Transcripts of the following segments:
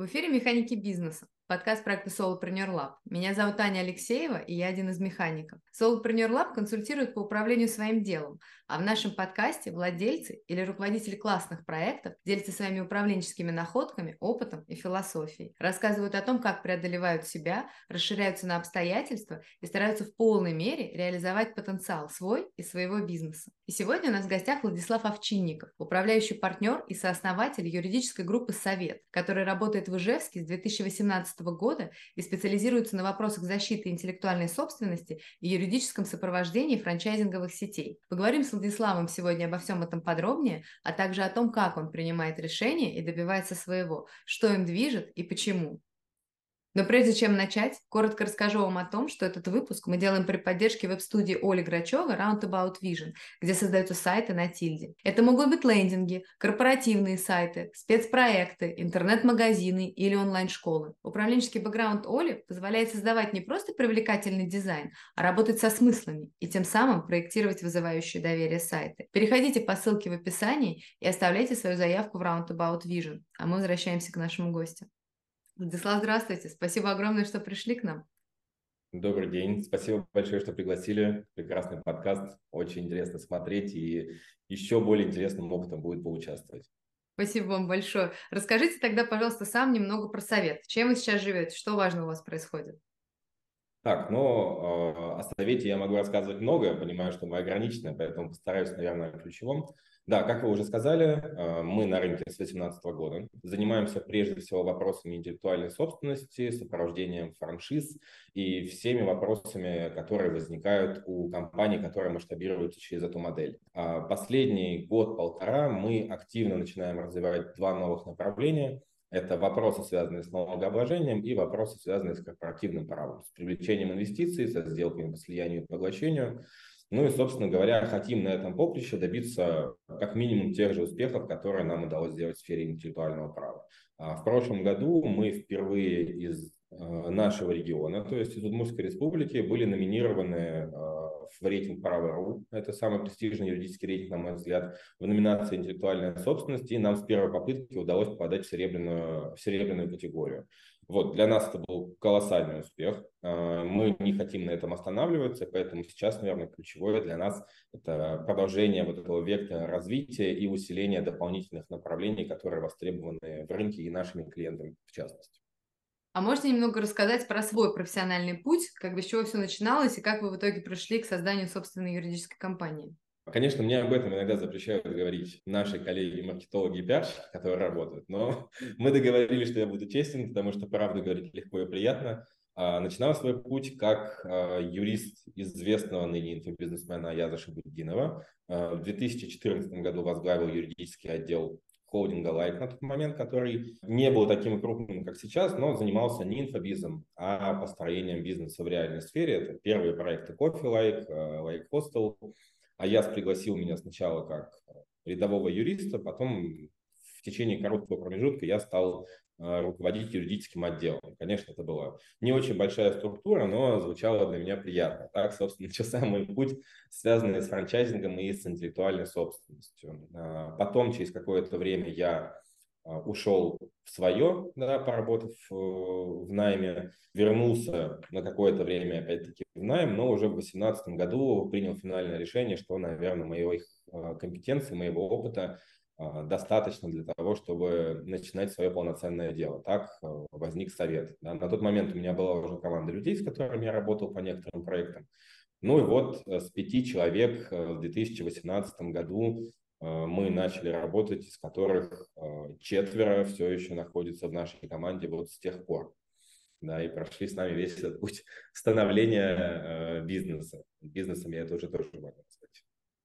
В эфире «Механики бизнеса», подкаст проекта Solopreneur Lab. Меня зовут Таня Алексеева, и я один из механиков. Solopreneur Lab консультирует по управлению своим делом, а в нашем подкасте владельцы или руководители классных проектов делятся своими управленческими находками, опытом и философией. Рассказывают о том, как преодолевают себя, расширяются на обстоятельства и стараются в полной мере реализовать потенциал свой и своего бизнеса. И сегодня у нас в гостях Владислав Овчинников, управляющий партнер и сооснователь юридической группы «Совет», который работает в Ижевске с 2018 года и специализируется на вопросах защиты интеллектуальной собственности и юридическом сопровождении франчайзинговых сетей. Поговорим с Владиславом сегодня обо всем этом подробнее, а также о том, как он принимает решения и добивается своего, что им движет и почему. Но прежде чем начать, коротко расскажу вам о том, что этот выпуск мы делаем при поддержке веб-студии Оли Грачева Roundabout Vision, где создаются сайты на тильде. Это могут быть лендинги, корпоративные сайты, спецпроекты, интернет-магазины или онлайн-школы. Управленческий бэкграунд Оли позволяет создавать не просто привлекательный дизайн, а работать со смыслами и тем самым проектировать вызывающие доверие сайты. Переходите по ссылке в описании и оставляйте свою заявку в Roundabout Vision, а мы возвращаемся к нашему гостю. Владислав, здравствуйте. Спасибо огромное, что пришли к нам. Добрый день. Спасибо большое, что пригласили. Прекрасный подкаст. Очень интересно смотреть и еще более интересным опытом будет поучаствовать. Спасибо вам большое. Расскажите тогда, пожалуйста, сам немного про совет. Чем вы сейчас живете? Что важно у вас происходит? Так, ну, э, о совете я могу рассказывать много, понимаю, что мы ограничены, поэтому постараюсь, наверное, ключевом. Да, как вы уже сказали, э, мы на рынке с 2018 года занимаемся прежде всего вопросами интеллектуальной собственности, сопровождением франшиз и всеми вопросами, которые возникают у компаний, которые масштабируются через эту модель. А последний год-полтора мы активно начинаем развивать два новых направления. Это вопросы, связанные с налогообложением, и вопросы, связанные с корпоративным правом, с привлечением инвестиций, со сделками по слиянию и поглощению. Ну и, собственно говоря, хотим на этом поприще добиться как минимум тех же успехов, которые нам удалось сделать в сфере интеллектуального права. А в прошлом году мы впервые из э, нашего региона, то есть из Удмуртской республики, были номинированы э, в рейтинг Право.ру. Это самый престижный юридический рейтинг, на мой взгляд, в номинации интеллектуальная собственность, и нам с первой попытки удалось попадать в серебряную, в серебряную категорию. Вот, для нас это был колоссальный успех. А, мы не хотим на этом останавливаться, поэтому сейчас, наверное, ключевое для нас – это продолжение вот этого вектора развития и усиление дополнительных направлений, которые востребованы в рынке и нашими клиентами в частности. А можете немного рассказать про свой профессиональный путь, как бы с чего все начиналось и как вы в итоге пришли к созданию собственной юридической компании? Конечно, мне об этом иногда запрещают говорить наши коллеги, маркетологи и пиарщики, которые работают, но мы договорились, что я буду честен, потому что правду говорить легко и приятно. А, начинал свой путь как а, юрист известного ныне инфобизнесмена Яза Шабуддинова. А, в 2014 году возглавил юридический отдел холдинга Like на тот момент, который не был таким крупным, как сейчас, но занимался не инфобизом, а построением бизнеса в реальной сфере. Это первые проекты Coffee Like, Like Hostel, а я пригласил меня сначала как рядового юриста, потом в течение короткого промежутка я стал э, руководить юридическим отделом. Конечно, это была не очень большая структура, но звучало для меня приятно. Так, собственно, начался мой путь, связанный с франчайзингом и с интеллектуальной собственностью. А потом, через какое-то время, я а, ушел в свое, да, поработав э, в найме, вернулся на какое-то время опять-таки в найм, но уже в 2018 году принял финальное решение, что, наверное, моих компетенций, моего опыта достаточно для того, чтобы начинать свое полноценное дело. Так возник совет. Да. На тот момент у меня была уже команда людей, с которыми я работал по некоторым проектам. Ну и вот э, с пяти человек э, в 2018 году Э, мы начали работать, из которых э, четверо все еще находятся в нашей команде вот с тех пор. Да, и прошли с нами весь этот путь становления э, бизнеса. Бизнесом я это уже тоже могу.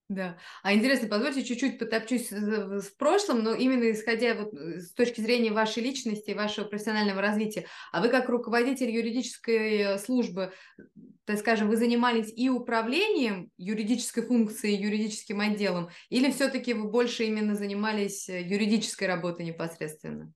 Да. А интересно, позвольте чуть-чуть потопчусь в прошлом, но именно исходя вот э, с точки зрения вашей личности, вашего профессионального развития. А вы как руководитель юридической э, службы, так скажем, вы занимались и управлением юридической функцией, юридическим отделом, или все-таки вы больше именно занимались э, юридической работой непосредственно?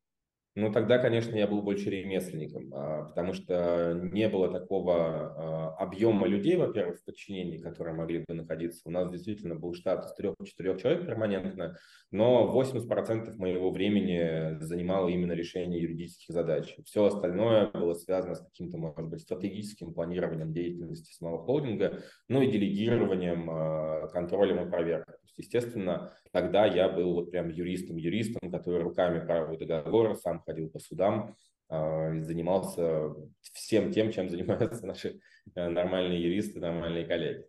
Ну, тогда, конечно, я был больше ремесленником, а, потому что не было такого а, объема людей, во-первых, в подчинении, которые могли бы находиться. У нас действительно был штат из трех-четырех человек перманентно, но 80% моего времени занимало именно решение юридических задач. Все остальное было связано с каким-то, может быть, стратегическим планированием деятельности самого холдинга, ну и делегированием, а, контролем и проверкой. То есть, естественно, тогда я был вот прям юристом-юристом, который руками правил договоры, сам ходил по судам, а, занимался всем тем, чем занимаются наши э, нормальные юристы, нормальные коллеги.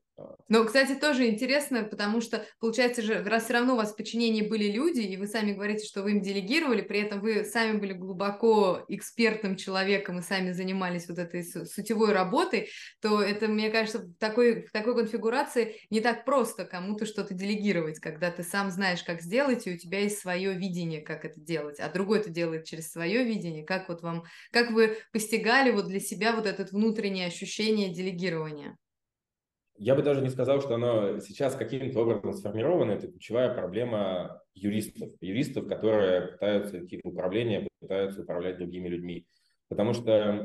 Ну, кстати, тоже интересно, потому что, получается же, раз все равно у вас в подчинении были люди, и вы сами говорите, что вы им делегировали, при этом вы сами были глубоко экспертным человеком и сами занимались вот этой сутевой работой, то это, мне кажется, в такой, в такой конфигурации не так просто кому-то что-то делегировать, когда ты сам знаешь, как сделать, и у тебя есть свое видение, как это делать, а другой это делает через свое видение. Как вот вам, как вы постигали вот для себя вот это внутреннее ощущение делегирования? Я бы даже не сказал, что оно сейчас каким-то образом сформировано. Это ключевая проблема юристов. Юристов, которые пытаются идти в управление, пытаются управлять другими людьми. Потому что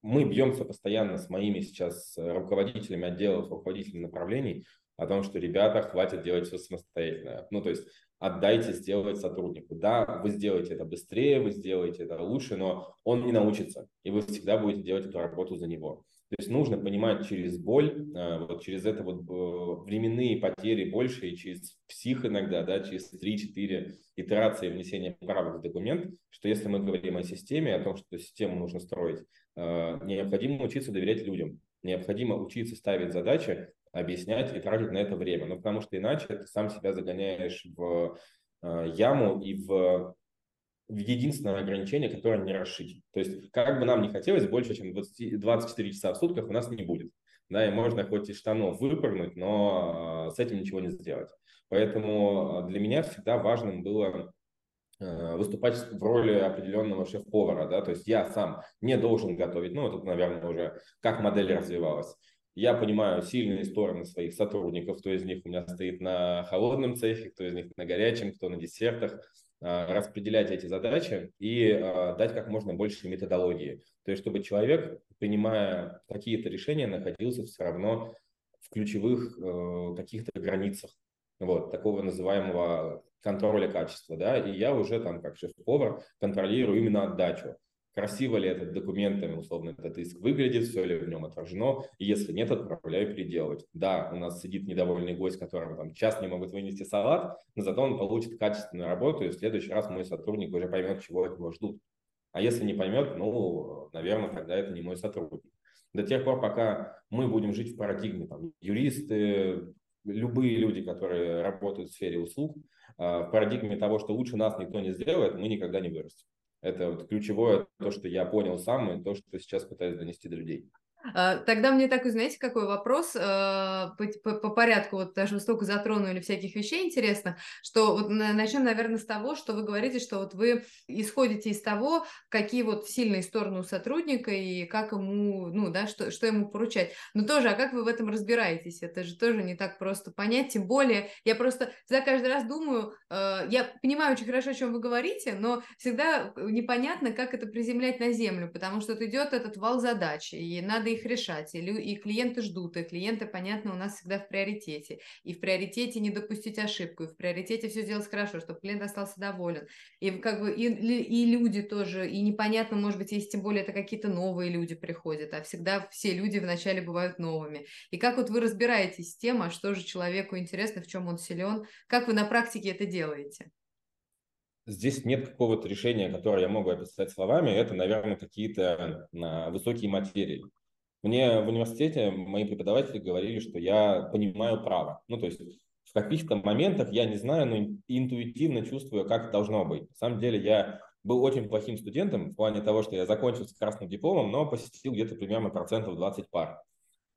мы бьемся постоянно с моими сейчас руководителями отделов, руководителями направлений о том, что, ребята, хватит делать все самостоятельно. Ну, то есть отдайте сделать сотруднику. Да, вы сделаете это быстрее, вы сделаете это лучше, но он не научится, и вы всегда будете делать эту работу за него. То есть нужно понимать через боль, э, вот через это вот э, временные потери больше, и через псих иногда, да, через 3-4 итерации внесения правок в документ, что если мы говорим о системе, о том, что систему нужно строить, э, необходимо учиться доверять людям, необходимо учиться ставить задачи, объяснять и тратить на это время. Ну, потому что иначе ты сам себя загоняешь в яму и в единственное ограничение, которое не расшить. То есть, как бы нам не хотелось, больше, чем 20, 24 часа в сутках у нас не будет. Да, и можно хоть из штанов выпрыгнуть, но а, с этим ничего не сделать. Поэтому а, для меня всегда важным было а, выступать в роли определенного шеф-повара, да, то есть я сам не должен готовить, ну, это, наверное, уже как модель развивалась. Я понимаю сильные стороны своих сотрудников, кто из них у меня стоит на холодном цехе, кто из них на горячем, кто на десертах, распределять эти задачи и а, дать как можно больше методологии. То есть, чтобы человек, принимая какие-то решения, находился все равно в ключевых э, каких-то границах вот, такого называемого контроля качества. Да? И я уже там, как шеф-повар, контролирую именно отдачу красиво ли этот документами, условно, этот иск выглядит, все ли в нем отражено, и если нет, отправляю переделывать. Да, у нас сидит недовольный гость, которому там час не могут вынести салат, но зато он получит качественную работу, и в следующий раз мой сотрудник уже поймет, чего от него ждут. А если не поймет, ну, наверное, тогда это не мой сотрудник. До тех пор, пока мы будем жить в парадигме, там, юристы, любые люди, которые работают в сфере услуг, а, в парадигме того, что лучше нас никто не сделает, мы никогда не вырастем. Это вот ключевое, то, что я понял сам, и то, что сейчас пытаюсь донести до людей. А, тогда мне такой, знаете, какой вопрос а, по, по, по порядку, вот даже столько затронули всяких вещей интересно, что вот начнем, наверное, с того, что вы говорите, что вот вы исходите из того, какие вот сильные стороны у сотрудника и как ему, ну, да, что, что ему поручать. Но тоже, а как вы в этом разбираетесь? Это же тоже не так просто понять, тем более я просто всегда каждый раз думаю, э, я понимаю очень хорошо, о чем вы говорите, но всегда непонятно, как это приземлять на землю, потому что вот идет этот вал задачи, и надо решать, и, и клиенты ждут, и клиенты, понятно, у нас всегда в приоритете, и в приоритете не допустить ошибку, и в приоритете все сделать хорошо, чтобы клиент остался доволен, и как бы и, и люди тоже, и непонятно, может быть, если тем более это какие-то новые люди приходят, а всегда все люди вначале бывают новыми. И как вот вы разбираетесь с тем, а что же человеку интересно, в чем он силен, как вы на практике это делаете? Здесь нет какого-то решения, которое я могу описать словами. Это, наверное, какие-то а, высокие материи. Мне в университете мои преподаватели говорили, что я понимаю право. Ну, то есть в каких-то моментах я не знаю, но интуитивно чувствую, как должно быть. На самом деле я был очень плохим студентом в плане того, что я закончил с красным дипломом, но посетил где-то примерно процентов 20 пар.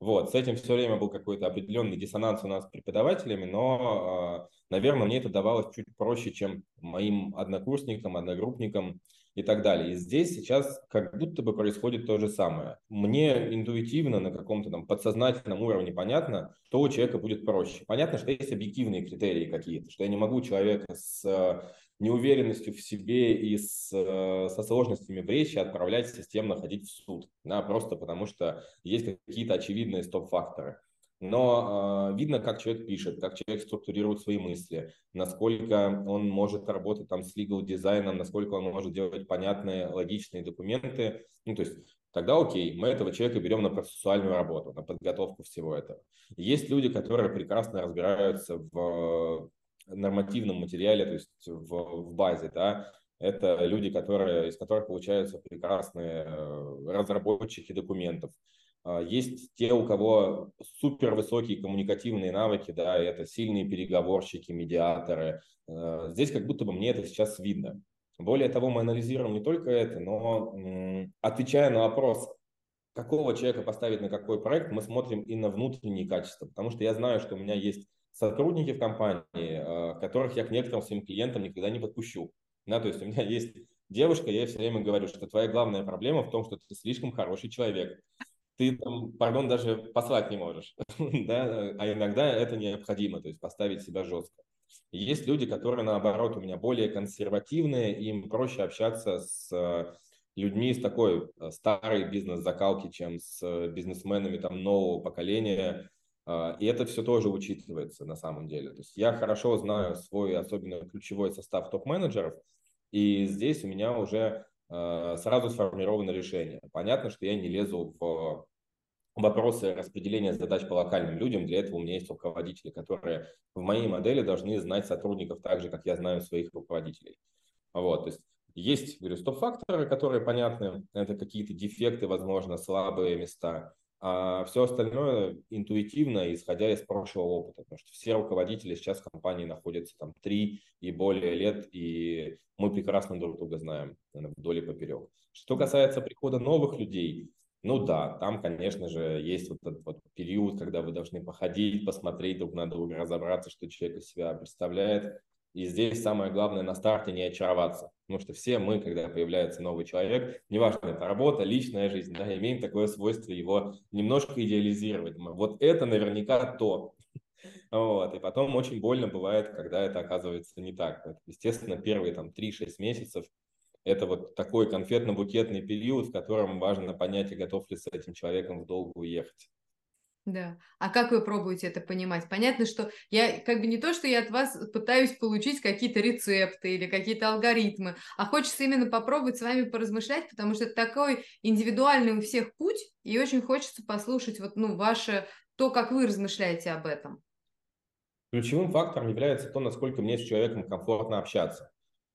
Вот, с этим все время был какой-то определенный диссонанс у нас с преподавателями, но, а, наверное, мне это давалось чуть проще, чем моим однокурсникам, одногруппникам и так далее. И здесь сейчас как будто бы происходит то же самое. Мне интуитивно на каком-то там подсознательном уровне понятно, что у человека будет проще. Понятно, что есть объективные критерии какие-то, что я не могу человека с неуверенностью в себе и с, э, со сложностями в речи отправлять системно ходить в суд, да, просто потому что есть какие-то очевидные стоп-факторы. Но э, видно, как человек пишет, как человек структурирует свои мысли, насколько он может работать там с legal дизайном, насколько он может делать понятные, логичные документы. Ну, то есть тогда окей, мы этого человека берем на процессуальную работу, на подготовку всего этого. Есть люди, которые прекрасно разбираются в нормативном материале, то есть в, в базе, да, это люди, которые, из которых получаются прекрасные э, разработчики документов. А, есть те, у кого супер высокие коммуникативные навыки, да, это сильные переговорщики, медиаторы. Э, здесь как будто бы мне это сейчас видно. Более того, мы анализируем не только это, но отвечая на вопрос, какого человека поставить на какой проект, мы смотрим и на внутренние качества, потому что я знаю, что у меня есть сотрудники в компании, э, которых я к некоторым своим клиентам никогда не подпущу. Да, то есть у меня есть девушка, я все время говорю, что твоя главная проблема в том, что ты слишком хороший человек. Ты там, пардон, даже послать не можешь. да? А иногда это необходимо, то есть поставить себя жестко. Есть люди, которые, наоборот, у меня более консервативные, им проще общаться с э, людьми с такой э, старой бизнес-закалки, чем с бизнесменами там нового поколения, и это все тоже учитывается на самом деле. То есть я хорошо знаю свой особенно ключевой состав топ-менеджеров, и здесь у меня уже а, сразу сформировано решение. Понятно, что я не лезу в вопросы распределения задач по локальным людям. Для этого у меня есть руководители, которые в моей модели должны знать сотрудников так же, как я знаю своих руководителей. Вот, то есть есть, говорю, стоп-факторы, которые понятны, это какие-то дефекты, возможно, слабые места а все остальное интуитивно, исходя из прошлого опыта, потому что все руководители сейчас в компании находятся там три и более лет, и мы прекрасно друг друга знаем вдоль и поперек. Что касается прихода новых людей, ну да, там, конечно же, есть вот этот вот период, когда вы должны походить, посмотреть друг на друга, разобраться, что человек из себя представляет, и здесь самое главное на старте не очароваться. Потому что все мы, когда появляется новый человек, неважно, это работа, личная жизнь, да, имеем такое свойство его немножко идеализировать. Вот это наверняка то. Вот. И потом очень больно бывает, когда это оказывается не так. Естественно, первые там 3-6 месяцев это вот такой конфетно-букетный период, в котором важно понять, готов ли с этим человеком в долгу уехать. Да. А как вы пробуете это понимать? Понятно, что я как бы не то, что я от вас пытаюсь получить какие-то рецепты или какие-то алгоритмы, а хочется именно попробовать с вами поразмышлять, потому что это такой индивидуальный у всех путь, и очень хочется послушать вот, ну, ваше, то, как вы размышляете об этом. Ключевым фактором является то, насколько мне с человеком комфортно общаться.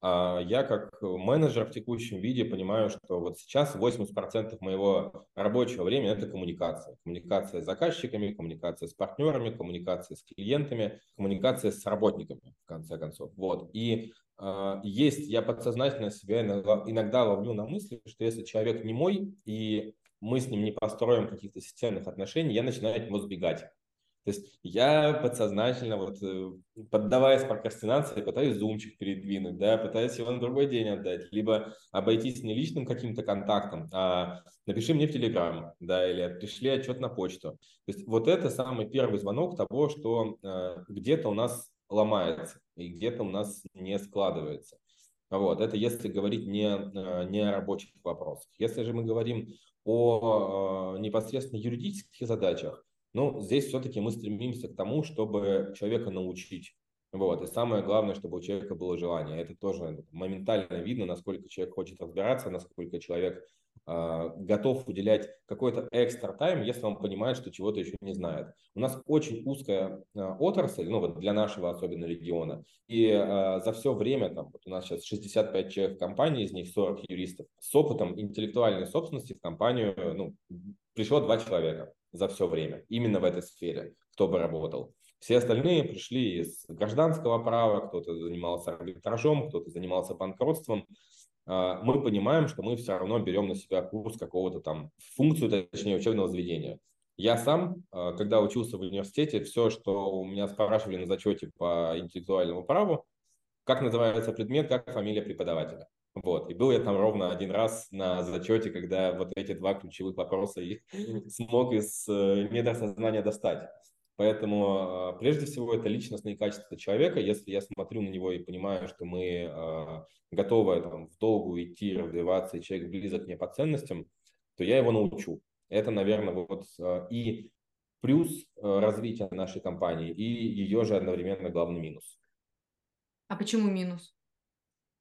А я как менеджер в текущем виде понимаю, что вот сейчас 80% моего рабочего времени – это коммуникация. Коммуникация с заказчиками, коммуникация с партнерами, коммуникация с клиентами, коммуникация с работниками, в конце концов. Вот. И э, есть, я подсознательно себя иногда, иногда ловлю на мысли, что если человек не мой, и мы с ним не построим каких-то системных отношений, я начинаю от него сбегать. То есть я подсознательно, вот, э, поддаваясь прокрастинации, пытаюсь зумчик передвинуть, да, пытаюсь его на другой день отдать, либо обойтись не личным каким-то контактом, а напиши мне в Телеграм, да, или пришли отчет на почту. То есть вот это самый первый звонок того, что э, где-то у нас ломается и где-то у нас не складывается. Вот, это если говорить не, э, не о рабочих вопросах. Если же мы говорим о э, непосредственно юридических задачах, ну, здесь все-таки мы стремимся к тому, чтобы человека научить. Вот. И самое главное, чтобы у человека было желание. Это тоже моментально видно, насколько человек хочет разбираться, насколько человек э, готов уделять какой-то экстра тайм, если он понимает, что чего-то еще не знает. У нас очень узкая э, отрасль, ну вот для нашего особенно региона, и э, за все время, там, вот у нас сейчас 65 человек в компании, из них 40 юристов, с опытом интеллектуальной собственности в компанию ну, пришло два человека за все время, именно в этой сфере, кто бы работал. Все остальные пришли из гражданского права, кто-то занимался арбитражом, кто-то занимался банкротством. А, мы понимаем, что мы все равно берем на себя курс какого-то там, функцию, точнее, учебного заведения. Я сам, а, когда учился в университете, все, что у меня спрашивали на зачете по интеллектуальному праву, как называется предмет, как фамилия преподавателя. Вот. И был я там ровно один раз на зачете, когда вот эти два ключевых вопроса и смог из э, недосознания достать. Поэтому э, прежде всего это личностные качества человека. Если я смотрю на него и понимаю, что мы э, готовы там, в долгу идти, развиваться, и человек близок мне по ценностям, то я его научу. Это, наверное, вот и плюс развития нашей компании, и ее же одновременно главный минус. А почему минус?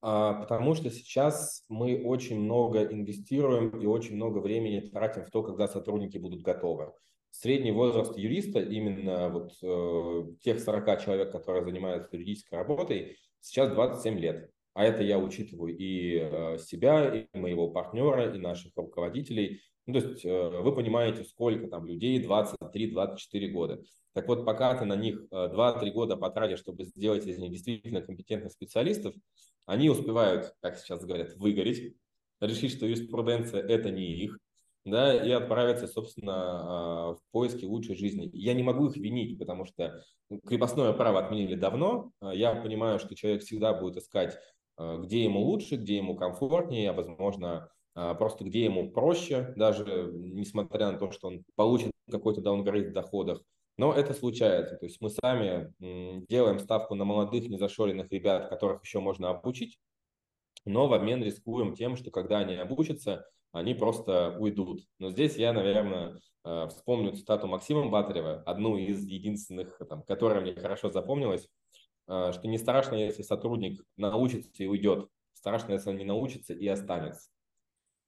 А, потому что сейчас мы очень много инвестируем и очень много времени тратим в то, когда сотрудники будут готовы. Средний возраст юриста, именно вот э, тех 40 человек, которые занимаются юридической работой, сейчас 27 лет. А это я учитываю и э, себя, и моего партнера, и наших руководителей. Ну, то есть э, вы понимаете, сколько там людей, 23-24 года. Так вот, пока ты на них 2-3 э, года потратишь, чтобы сделать из них действительно компетентных специалистов, они успевают, как сейчас говорят, выгореть, решить, что юриспруденция – это не их, да, и отправиться, собственно, а, в поиски лучшей жизни. Я не могу их винить, потому что крепостное право отменили давно. А, я понимаю, что человек всегда будет искать, а, где ему лучше, где ему комфортнее, возможно, просто где ему проще, даже несмотря на то, что он получит какой-то даунгрейд в доходах. Но это случается. То есть мы сами делаем ставку на молодых, незашоренных ребят, которых еще можно обучить, но в обмен рискуем тем, что когда они обучатся, они просто уйдут. Но здесь я, наверное, э, вспомню цитату Максима Батарева, одну из единственных, там, которая мне хорошо запомнилась, э, что не страшно, если сотрудник научится и уйдет, страшно, если он не научится и останется.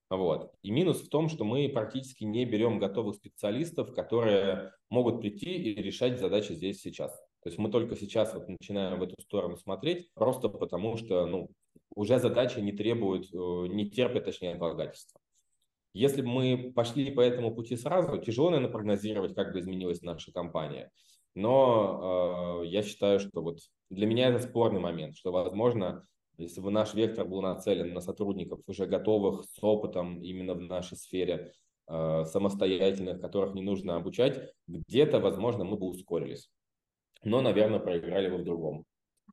Вот. И минус в том, что мы практически не берем готовых специалистов, которые могут прийти и решать задачи здесь сейчас. То есть мы только сейчас вот начинаем в эту сторону смотреть, просто потому что ну, уже задачи не требуют, э, не терпят, точнее, отлагательства. Если бы мы пошли по этому пути сразу, тяжело, наверное, прогнозировать, как бы изменилась наша компания. Но э, я считаю, что вот для меня это спорный момент, что, возможно, если бы наш вектор был нацелен на сотрудников, уже готовых с опытом именно в нашей сфере, э, самостоятельных, которых не нужно обучать, где-то, возможно, мы бы ускорились. Но, наверное, проиграли бы в другом.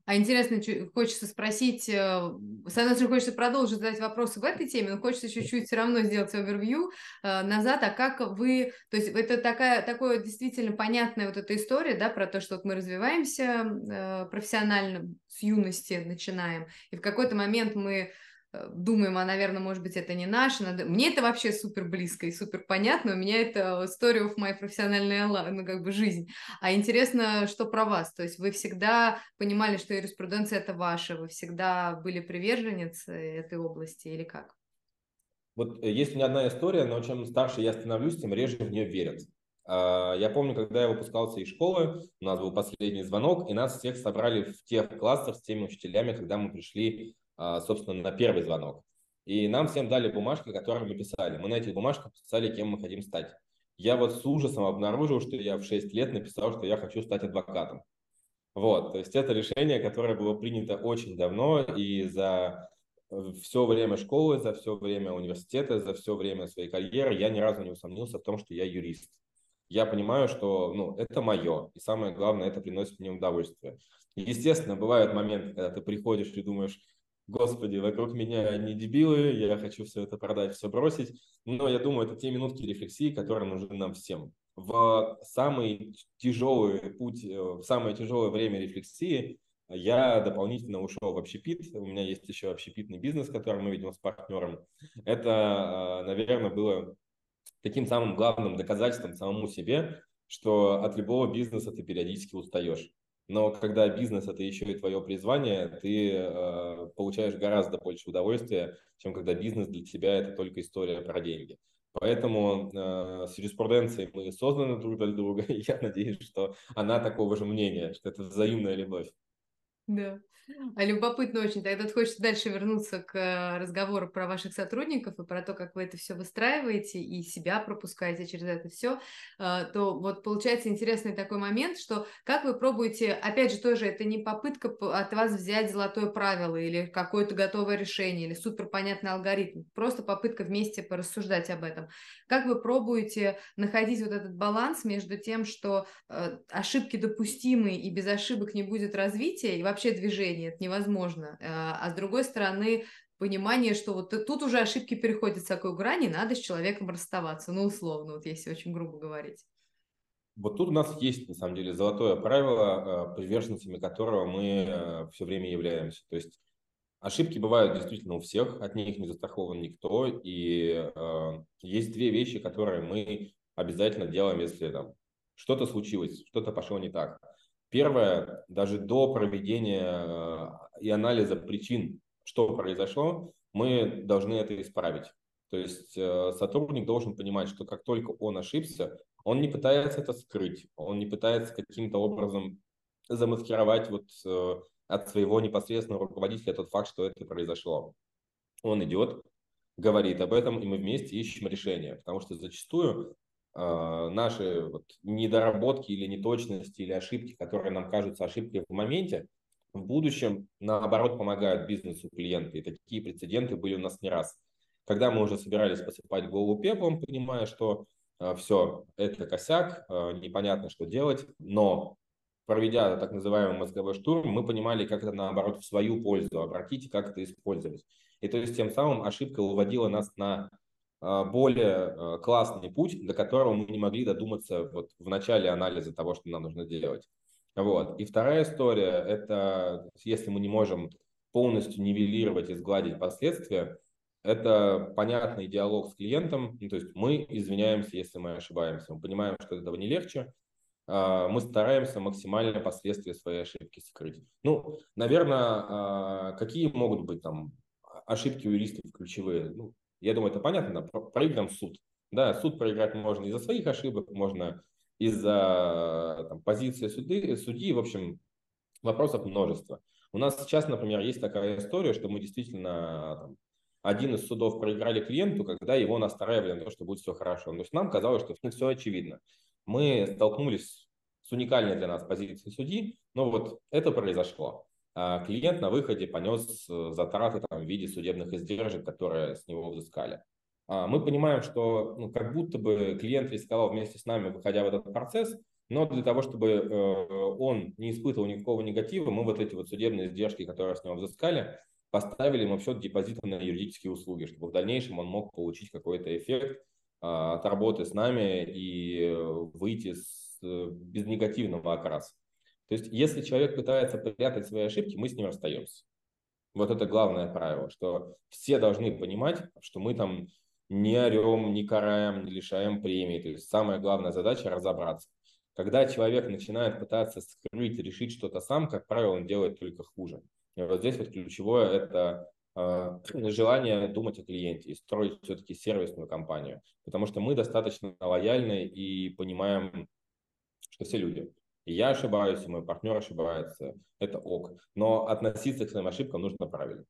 А интересно, хочется спросить, э, с одной стороны, хочется продолжить задать вопросы в этой теме, но хочется чуть-чуть все равно сделать овервью э, назад, а как вы, то есть это такая, такое действительно понятная вот эта история, да, про то, что вот мы развиваемся э, профессионально с юности начинаем, и в какой-то момент мы думаем, а, наверное, может быть, это не наше. Надо... Мне это вообще супер близко и супер понятно. У меня это story of my профессиональная ну, как бы жизнь. А интересно, что про вас? То есть вы всегда понимали, что юриспруденция это ваша? Вы всегда были приверженец этой области или как? Вот э, есть у меня одна история, но чем старше я становлюсь, тем реже в нее верят. А, я помню, когда я выпускался из школы, у нас был последний звонок, и нас всех собрали в тех классах с теми учителями, когда мы пришли собственно, на первый звонок. И нам всем дали бумажки, которые мы писали. Мы на этих бумажках писали, кем мы хотим стать. Я вот с ужасом обнаружил, что я в 6 лет написал, что я хочу стать адвокатом. Вот, то есть это решение, которое было принято очень давно, и за все время школы, за все время университета, за все время своей карьеры я ни разу не усомнился в том, что я юрист. Я понимаю, что ну, это мое, и самое главное, это приносит мне удовольствие. Естественно, бывают моменты, когда ты приходишь и думаешь, Господи, вокруг меня не дебилы, я хочу все это продать, все бросить. Но я думаю, это те минутки рефлексии, которые нужны нам всем. В самый тяжелый путь, э, в самое тяжелое время рефлексии я дополнительно ушел в общепит. У меня есть еще общепитный бизнес, который мы ведем с партнером. Это, э, наверное, было таким самым главным доказательством самому себе, что от любого бизнеса ты периодически устаешь. Но когда бизнес это еще и твое призвание, ты э, получаешь гораздо больше удовольствия, чем когда бизнес для тебя это только история про деньги. Поэтому э, с юриспруденцией мы созданы друг для друга, и я надеюсь, что она такого же мнения, что это взаимная любовь. Да. А любопытно очень. Тогда хочется дальше вернуться к э, разговору про ваших сотрудников и про то, как вы это все выстраиваете и себя пропускаете через это все. А, то вот получается интересный такой момент, что как вы пробуете, опять же, тоже это не попытка от вас взять золотое правило или какое-то готовое решение или супер понятный алгоритм, просто попытка вместе порассуждать об этом. Как вы пробуете находить вот этот баланс между тем, что э, ошибки допустимы и без ошибок не будет развития и вообще движения, мышления, это невозможно. А, а с другой стороны, понимание, что вот тут уже ошибки переходят в такую грань, и надо с человеком расставаться, ну, условно, вот если очень грубо говорить. Вот тут у нас есть, на самом деле, золотое правило, приверженцами которого мы все время являемся. То есть ошибки бывают действительно у всех, от них не застрахован никто. И есть две вещи, которые мы обязательно делаем, если там что-то случилось, что-то пошло не так. Первое, даже до проведения и анализа причин, что произошло, мы должны это исправить. То есть э, сотрудник должен понимать, что как только он ошибся, он не пытается это скрыть, он не пытается каким-то образом замаскировать вот э, от своего непосредственного руководителя тот факт, что это произошло. Он идет, говорит об этом, и мы вместе ищем решение, потому что зачастую э, наши вот недоработки или неточности или ошибки, которые нам кажутся ошибкой в моменте, в будущем, наоборот, помогают бизнесу клиента. И такие прецеденты были у нас не раз. Когда мы уже собирались посыпать голову пеплом, понимая, что э, все, это косяк, э, непонятно, что делать, но проведя так называемый мозговой штурм, мы понимали, как это, наоборот, в свою пользу обратить как это использовать. И то есть тем самым ошибка уводила нас на более э, классный путь, до которого мы не могли додуматься вот в начале анализа того, что нам нужно делать. Вот. И вторая история – это если мы не можем полностью нивелировать и сгладить последствия, это понятный диалог с клиентом, ну, то есть мы извиняемся, если мы ошибаемся, мы понимаем, что этого не легче, а, мы стараемся максимально последствия своей ошибки скрыть. Ну, наверное, а, какие могут быть там ошибки у юристов ключевые? Ну, я думаю, это понятно, проиграем суд. Да, суд проиграть можно из-за своих ошибок, можно из-за там, позиции суды, судьи, в общем, вопросов множество. У нас сейчас, например, есть такая история, что мы действительно там, один из судов проиграли клиенту, когда его настраивали на то, что будет все хорошо. То есть нам казалось, что все очевидно. Мы столкнулись с уникальной для нас позицией судьи, но вот это произошло. А клиент на выходе понес э, затраты там, в виде судебных издержек, которые с него взыскали. А, мы понимаем, что ну, как будто бы клиент рисковал вместе с нами, выходя в этот процесс, но для того, чтобы э, он не испытывал никакого негатива, мы вот эти вот судебные издержки, которые с него взыскали, поставили ему в счет депозита на юридические услуги, чтобы в дальнейшем он мог получить какой-то эффект а, от работы с нами и выйти с, э, без негативного окраса. То есть, если человек пытается прятать свои ошибки, мы с ним расстаемся. Вот это главное правило, что все должны понимать, что мы там не орем, не караем, не лишаем премии. То есть самая главная задача – разобраться. Когда человек начинает пытаться скрыть, решить что-то сам, как правило, он делает только хуже. И вот здесь вот ключевое – это э, желание думать о клиенте и строить все-таки сервисную компанию. Потому что мы достаточно лояльны и понимаем, что все люди. Я ошибаюсь, и мой партнер ошибается. Это ок. Но относиться к своим ошибкам нужно правильно.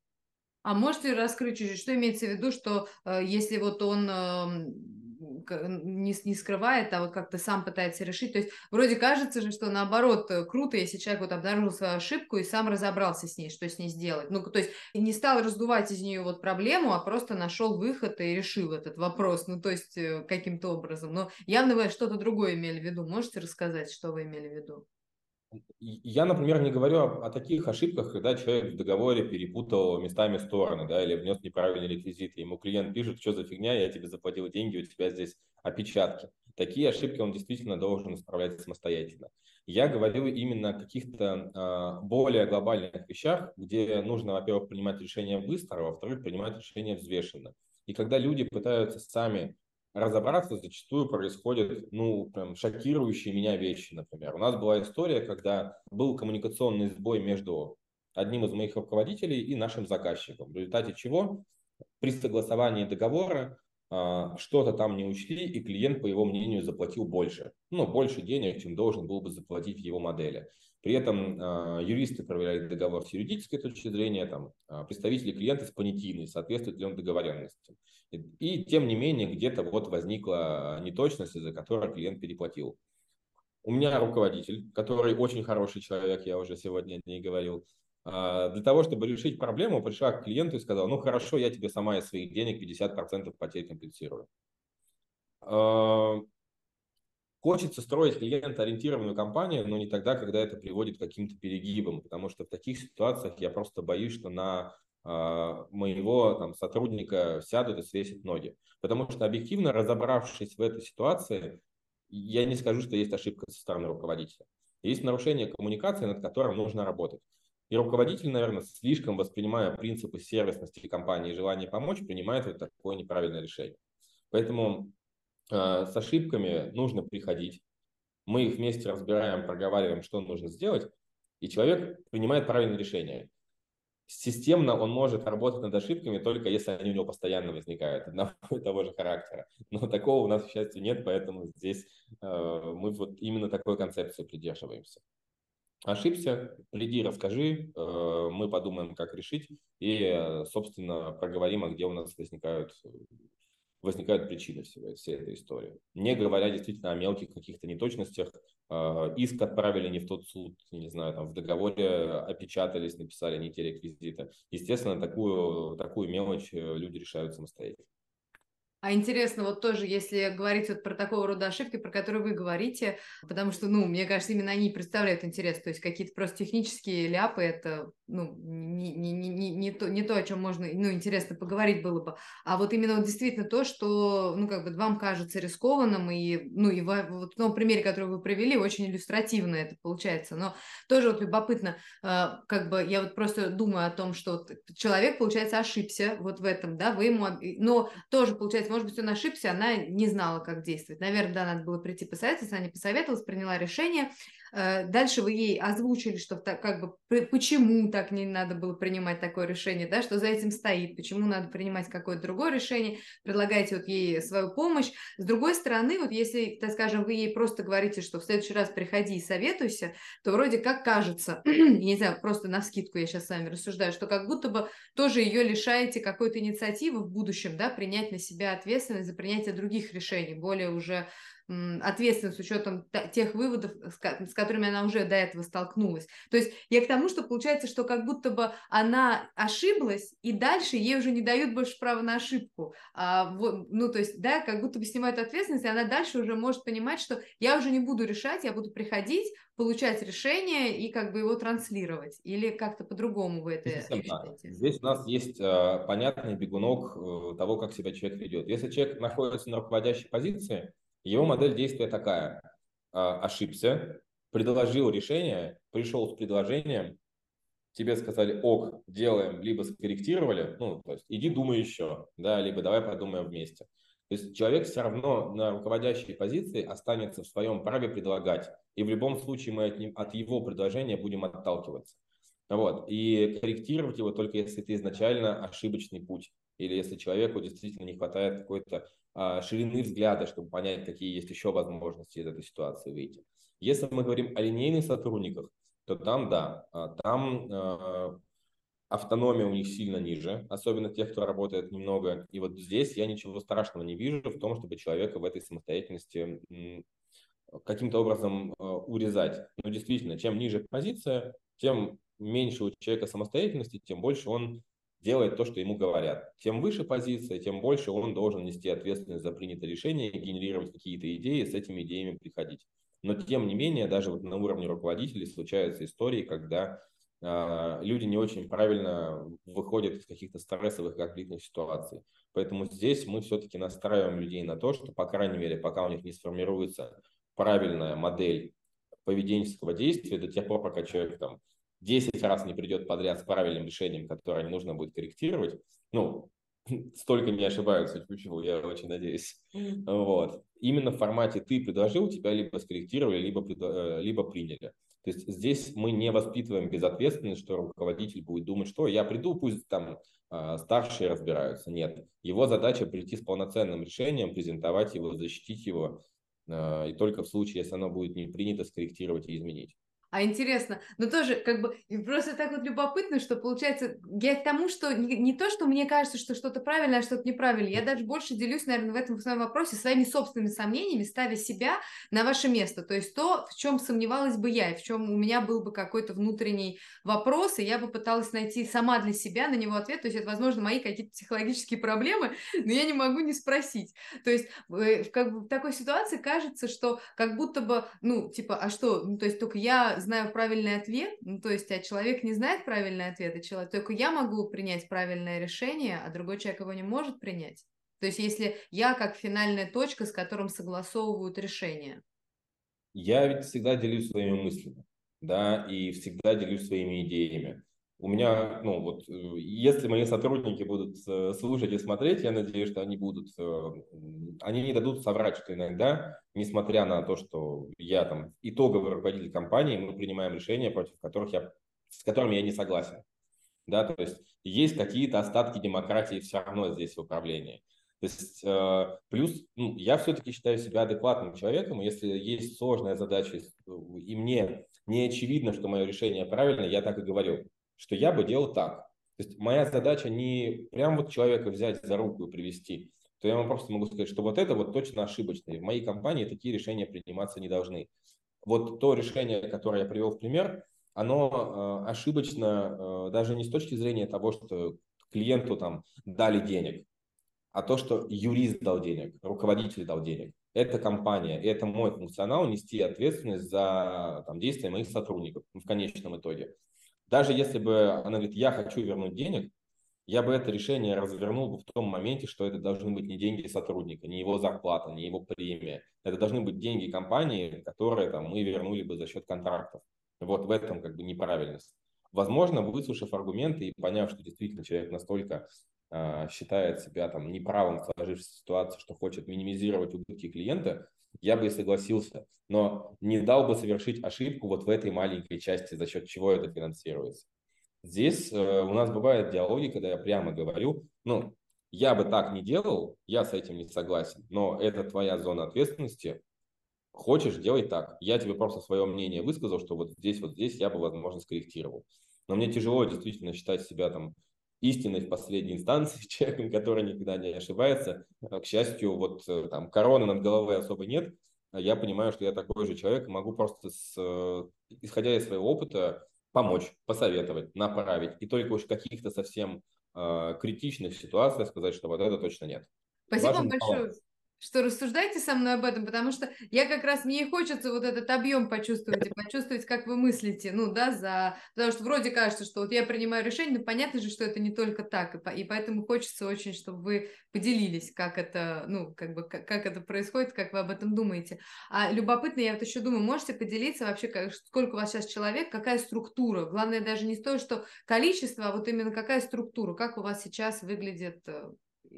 А можете раскрыть чуть-чуть, что имеется в виду, что э, если вот он э, не, не скрывает, а вот как-то сам пытается решить, то есть вроде кажется же, что наоборот э, круто, если человек вот обнаружил свою ошибку и сам разобрался с ней, что с ней сделать. Ну, то есть не стал раздувать из нее вот проблему, а просто нашел выход и решил этот вопрос, ну, то есть э, каким-то образом. Но явно вы что-то другое имели в виду. Можете рассказать, что вы имели в виду? Я, например, не говорю о, о таких ошибках, когда человек в договоре перепутал местами стороны, да, или внес неправильные реквизиты. Ему клиент пишет, что за фигня, я тебе заплатил деньги, у тебя здесь опечатки. Такие ошибки он действительно должен исправлять самостоятельно. Я говорю именно о каких-то э, более глобальных вещах, где нужно, во-первых, принимать решения быстро, а во-вторых, принимать решения взвешенно. И когда люди пытаются сами разобраться зачастую происходят, ну, прям шокирующие меня вещи, например. У нас была история, когда был коммуникационный сбой между одним из моих руководителей и нашим заказчиком, в результате чего при согласовании договора что-то там не учли, и клиент, по его мнению, заплатил больше. Ну, больше денег, чем должен был бы заплатить в его модели. При этом э, юристы проверяли договор с юридической точки зрения, там, э, представители клиента с понятийной, соответствует ли он договоренности. И, и тем не менее, где-то вот возникла неточность, из-за которой клиент переплатил. У меня руководитель, который очень хороший человек, я уже сегодня не говорил, для того, чтобы решить проблему, пришла к клиенту и сказала, ну хорошо, я тебе сама из своих денег 50% потерь компенсирую. Хочется строить клиент-ориентированную компанию, но не тогда, когда это приводит к каким-то перегибам, потому что в таких ситуациях я просто боюсь, что на э, моего там, сотрудника сядут и свесят ноги. Потому что объективно, разобравшись в этой ситуации, я не скажу, что есть ошибка со стороны руководителя. Есть нарушение коммуникации, над которым нужно работать. И руководитель, наверное, слишком воспринимая принципы сервисности компании и желание помочь, принимает вот такое неправильное решение. Поэтому э, с ошибками нужно приходить. Мы их вместе разбираем, проговариваем, что нужно сделать, и человек принимает правильное решение. Системно он может работать над ошибками только если они у него постоянно возникают, одного и того же характера. Но такого у нас, к счастью, нет, поэтому здесь э, мы вот именно такой концепции придерживаемся. Ошибся, приди, расскажи, э, мы подумаем, как решить, и, собственно, проговорим, а где у нас возникают возникают причины всего, всей этой истории. Не говоря действительно о мелких каких-то неточностях, э, иск отправили не в тот суд, не знаю, там в договоре опечатались, написали не те реквизиты. Естественно, такую, такую мелочь э, люди решают самостоятельно. А интересно, вот тоже, если говорить вот про такого рода ошибки, про которые вы говорите, потому что, ну, мне кажется, именно они представляют интерес, то есть какие-то просто технические ляпы, это, ну, не, не, не, не, то, не то, о чем можно, ну, интересно поговорить было бы, а вот именно вот действительно то, что, ну, как бы вам кажется рискованным, и, ну, и вот в том примере, который вы привели, очень иллюстративно это получается, но тоже вот любопытно, э, как бы я вот просто думаю о том, что человек, получается, ошибся вот в этом, да, вы ему, но тоже, получается, может быть, он ошибся, она не знала, как действовать. Наверное, да, надо было прийти посоветоваться, она не посоветовалась, приняла решение. Э, дальше вы ей озвучили, что как бы почему так не надо было принимать такое решение, да, что за этим стоит, почему надо принимать какое-то другое решение, предлагаете вот ей свою помощь. С другой стороны, вот если, так скажем, вы ей просто говорите, что в следующий раз приходи и советуйся, то вроде как кажется, не знаю, просто на скидку я сейчас с вами рассуждаю, что как будто бы тоже ее лишаете какой-то инициативы в будущем, да, принять на себя ответственность за принятие других решений, более уже ответственность с учетом тех выводов, с которыми она уже до этого столкнулась. То есть я к тому, что получается, что как будто бы она ошиблась, и дальше ей уже не дают больше права на ошибку. А, ну, то есть, да, как будто бы снимают ответственность, и она дальше уже может понимать, что я уже не буду решать, я буду приходить, получать решение и как бы его транслировать. Или как-то по-другому вы это считаете? Здесь у нас есть э, понятный бегунок э, того, как себя человек ведет. Если человек находится на руководящей позиции, его модель действия такая. А, ошибся, предложил решение, пришел с предложением, тебе сказали, ок, делаем, либо скорректировали, ну, то есть иди думай еще, да, либо давай подумаем вместе. То есть человек все равно на руководящей позиции останется в своем праве предлагать, и в любом случае мы от, ним, от его предложения будем отталкиваться. Вот. И корректировать его только если это изначально ошибочный путь, или если человеку действительно не хватает какой-то ширины взгляда, чтобы понять, какие есть еще возможности из этой ситуации выйти. Если мы говорим о линейных сотрудниках, то там, да, а, там э, автономия у них сильно ниже, особенно тех, кто работает немного. И вот здесь я ничего страшного не вижу в том, чтобы человека в этой самостоятельности каким-то образом урезать. Но действительно, чем ниже позиция, тем меньше у человека самостоятельности, тем больше он делает то, что ему говорят. Тем выше позиция, тем больше он должен нести ответственность за принятое решение, генерировать какие-то идеи, с этими идеями приходить. Но тем не менее, даже вот на уровне руководителей случаются истории, когда э, люди не очень правильно выходят из каких-то стрессовых конфликтных ситуаций. Поэтому здесь мы все-таки настраиваем людей на то, что, по крайней мере, пока у них не сформируется правильная модель поведенческого действия, до тех пор, пока человек там 10 раз не придет подряд с правильным решением, которое нужно будет корректировать, ну, столько не ошибаются, почему, я очень надеюсь. Вот. Именно в формате ты предложил, тебя либо скорректировали, либо, э, либо приняли. То есть здесь мы не воспитываем безответственность, что руководитель будет думать, что я приду, пусть там а, старшие разбираются. Нет. Его задача прийти с полноценным решением, презентовать его, защитить его, а, и только в случае, если оно будет не принято, скорректировать и изменить а интересно. Но тоже как бы просто так вот любопытно, что получается, я к тому, что не, не то, что мне кажется, что что-то правильно, а что-то неправильно. Я даже больше делюсь, наверное, в этом своем вопросе своими собственными сомнениями, ставя себя на ваше место. То есть то, в чем сомневалась бы я, и в чем у меня был бы какой-то внутренний вопрос, и я бы пыталась найти сама для себя на него ответ. То есть это, возможно, мои какие-то психологические проблемы, но я не могу не спросить. То есть э, как бы в такой ситуации кажется, что как будто бы, ну, типа, а что, ну, то есть только я знаю правильный ответ, ну, то есть, а человек не знает правильный ответ, и человек, только я могу принять правильное решение, а другой человек его не может принять. То есть если я как финальная точка, с которым согласовывают решение. Я ведь всегда делюсь своими мыслями, да, и всегда делюсь своими идеями. У меня, ну вот, э, если мои сотрудники будут э, слушать и смотреть, я надеюсь, что они будут, э, они не дадут соврать, что иногда, несмотря на то, что я там итоговый руководитель компании, мы принимаем решения, против которых я, с которыми я не согласен. Да, то есть есть какие-то остатки демократии все равно здесь в управлении. То есть плюс ну, я все-таки считаю себя адекватным человеком, если есть сложная задача, и мне не очевидно, что мое решение правильное, я так и говорю, что я бы делал так. То есть моя задача не прям вот человека взять за руку и привести, то я вам просто могу сказать, что вот это вот точно ошибочно. И в моей компании такие решения приниматься не должны. Вот то решение, которое я привел в пример, оно э, ошибочно э, даже не с точки зрения того, что клиенту там дали денег, а то, что юрист дал денег, руководитель дал денег. Это компания, это мой функционал нести ответственность за там, действия моих сотрудников в конечном итоге. Даже если бы она говорит, я хочу вернуть денег, я бы это решение развернул бы в том моменте, что это должны быть не деньги сотрудника, не его зарплата, не его премия. Это должны быть деньги компании, которые там, мы вернули бы за счет контрактов. Вот в этом как бы неправильность. Возможно, выслушав аргументы и поняв, что действительно человек настолько а, считает себя там неправым в сложившейся ситуации, что хочет минимизировать убытки клиента, я бы и согласился, но не дал бы совершить ошибку вот в этой маленькой части, за счет чего это финансируется. Здесь э, у нас бывают диалоги, когда я прямо говорю, ну, я бы так не делал, я с этим не согласен, но это твоя зона ответственности, хочешь, делай так. Я тебе просто свое мнение высказал, что вот здесь, вот здесь я бы, возможно, скорректировал. Но мне тяжело действительно считать себя там истиной в последней инстанции, человеком, который никогда не ошибается. А, к счастью, вот э, там короны над головой особо нет. А я понимаю, что я такой же человек, могу просто, с, э, исходя из своего опыта, помочь, посоветовать, направить. И только уж в каких-то совсем э, критичных ситуациях сказать, что вот это точно нет. Спасибо Важен большое. Баланс что рассуждайте со мной об этом, потому что я как раз, мне хочется вот этот объем почувствовать и почувствовать, как вы мыслите, ну, да, за... Потому что вроде кажется, что вот я принимаю решение, но понятно же, что это не только так, и, по... и поэтому хочется очень, чтобы вы поделились, как это, ну, как бы, как, как это происходит, как вы об этом думаете. А любопытно, я вот еще думаю, можете поделиться вообще, как, сколько у вас сейчас человек, какая структура? Главное даже не то, что количество, а вот именно какая структура, как у вас сейчас выглядит э,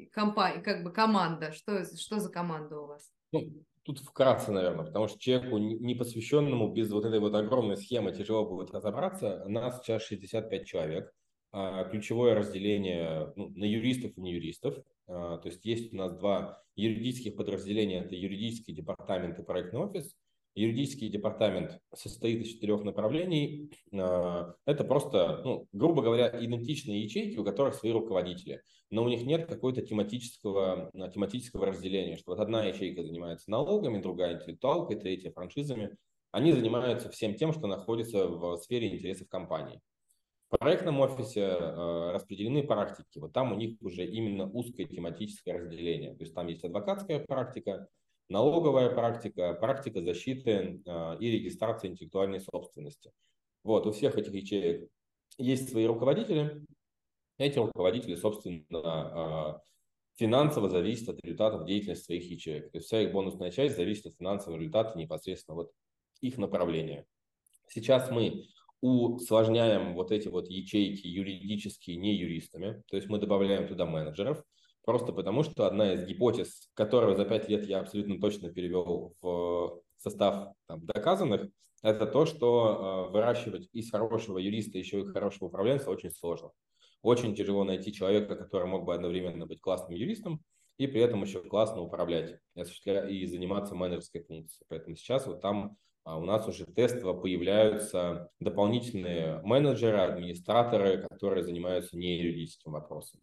компания, как бы команда? Что, что за команда у вас? Ну, тут вкратце, наверное, потому что человеку непосвященному без вот этой вот огромной схемы тяжело будет разобраться. Нас сейчас 65 человек. А, ключевое разделение ну, на юристов и не юристов. А, то есть есть у нас два юридических подразделения. Это юридический департамент и проектный офис – Юридический департамент состоит из четырех направлений. А, это просто, ну, грубо говоря, идентичные ячейки, у которых свои руководители. Но у них нет какого-то тематического, а, тематического разделения, что вот одна ячейка занимается налогами, другая интеллектуалкой, третья франшизами. Они занимаются всем тем, что находится в сфере интересов компании. В проектном офисе э, распределены практики. Вот там у них уже именно узкое тематическое разделение. То есть там есть адвокатская практика, налоговая практика, практика защиты э, и регистрации интеллектуальной собственности. Вот, у всех этих ячеек есть свои руководители. Эти руководители, собственно, э, финансово зависят от результатов деятельности своих ячеек. То есть вся их бонусная часть зависит от финансового результата непосредственно вот их направления. Сейчас мы усложняем вот эти вот ячейки юридические не юристами, то есть мы добавляем туда менеджеров – Просто потому, что одна из гипотез, которую за пять лет я абсолютно точно перевел в состав там, доказанных, это то, что э, выращивать из хорошего юриста еще и хорошего управленца очень сложно. Очень тяжело найти человека, который мог бы одновременно быть классным юристом и при этом еще классно управлять и заниматься менеджерской функцией. Поэтому сейчас вот там а у нас уже тестово появляются дополнительные менеджеры, администраторы, которые занимаются не юридическим вопросом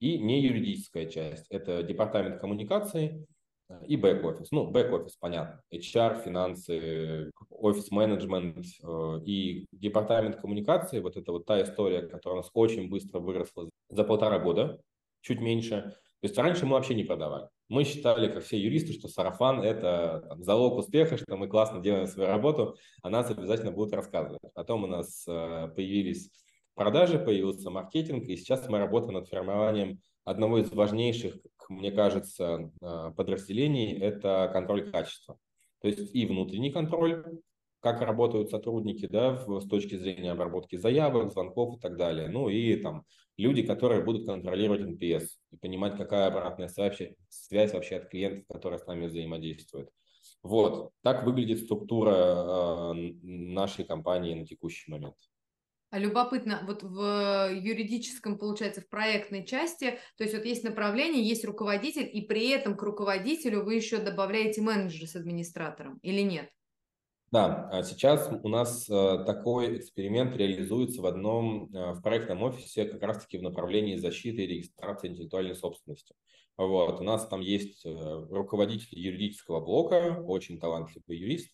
и не юридическая часть. Это департамент коммуникации э, и бэк-офис. Ну, бэк-офис, понятно. HR, финансы, офис-менеджмент э, и департамент коммуникации. Вот это вот та история, которая у нас очень быстро выросла за полтора года, чуть меньше. То есть раньше мы вообще не продавали. Мы считали, как все юристы, что сарафан – это там, залог успеха, что мы классно делаем свою работу, а нас обязательно будут рассказывать. Потом у нас э, появились продажи, появился маркетинг, и сейчас мы работаем над формированием одного из важнейших мне кажется, подразделений – это контроль качества. То есть и внутренний контроль, как работают сотрудники, да, с точки зрения обработки заявок, звонков и так далее. Ну и там люди, которые будут контролировать NPS и понимать, какая обратная связь, связь вообще от клиентов, которые с нами взаимодействуют. Вот, так выглядит структура э, нашей компании на текущий момент. А любопытно, вот в юридическом, получается, в проектной части, то есть вот есть направление, есть руководитель, и при этом к руководителю вы еще добавляете менеджера с администратором или нет? Да, а сейчас у нас э, такой эксперимент реализуется в одном, э, в проектном офисе как раз-таки в направлении защиты и регистрации интеллектуальной собственности. Вот, у нас там есть э, руководитель юридического блока, очень талантливый юрист,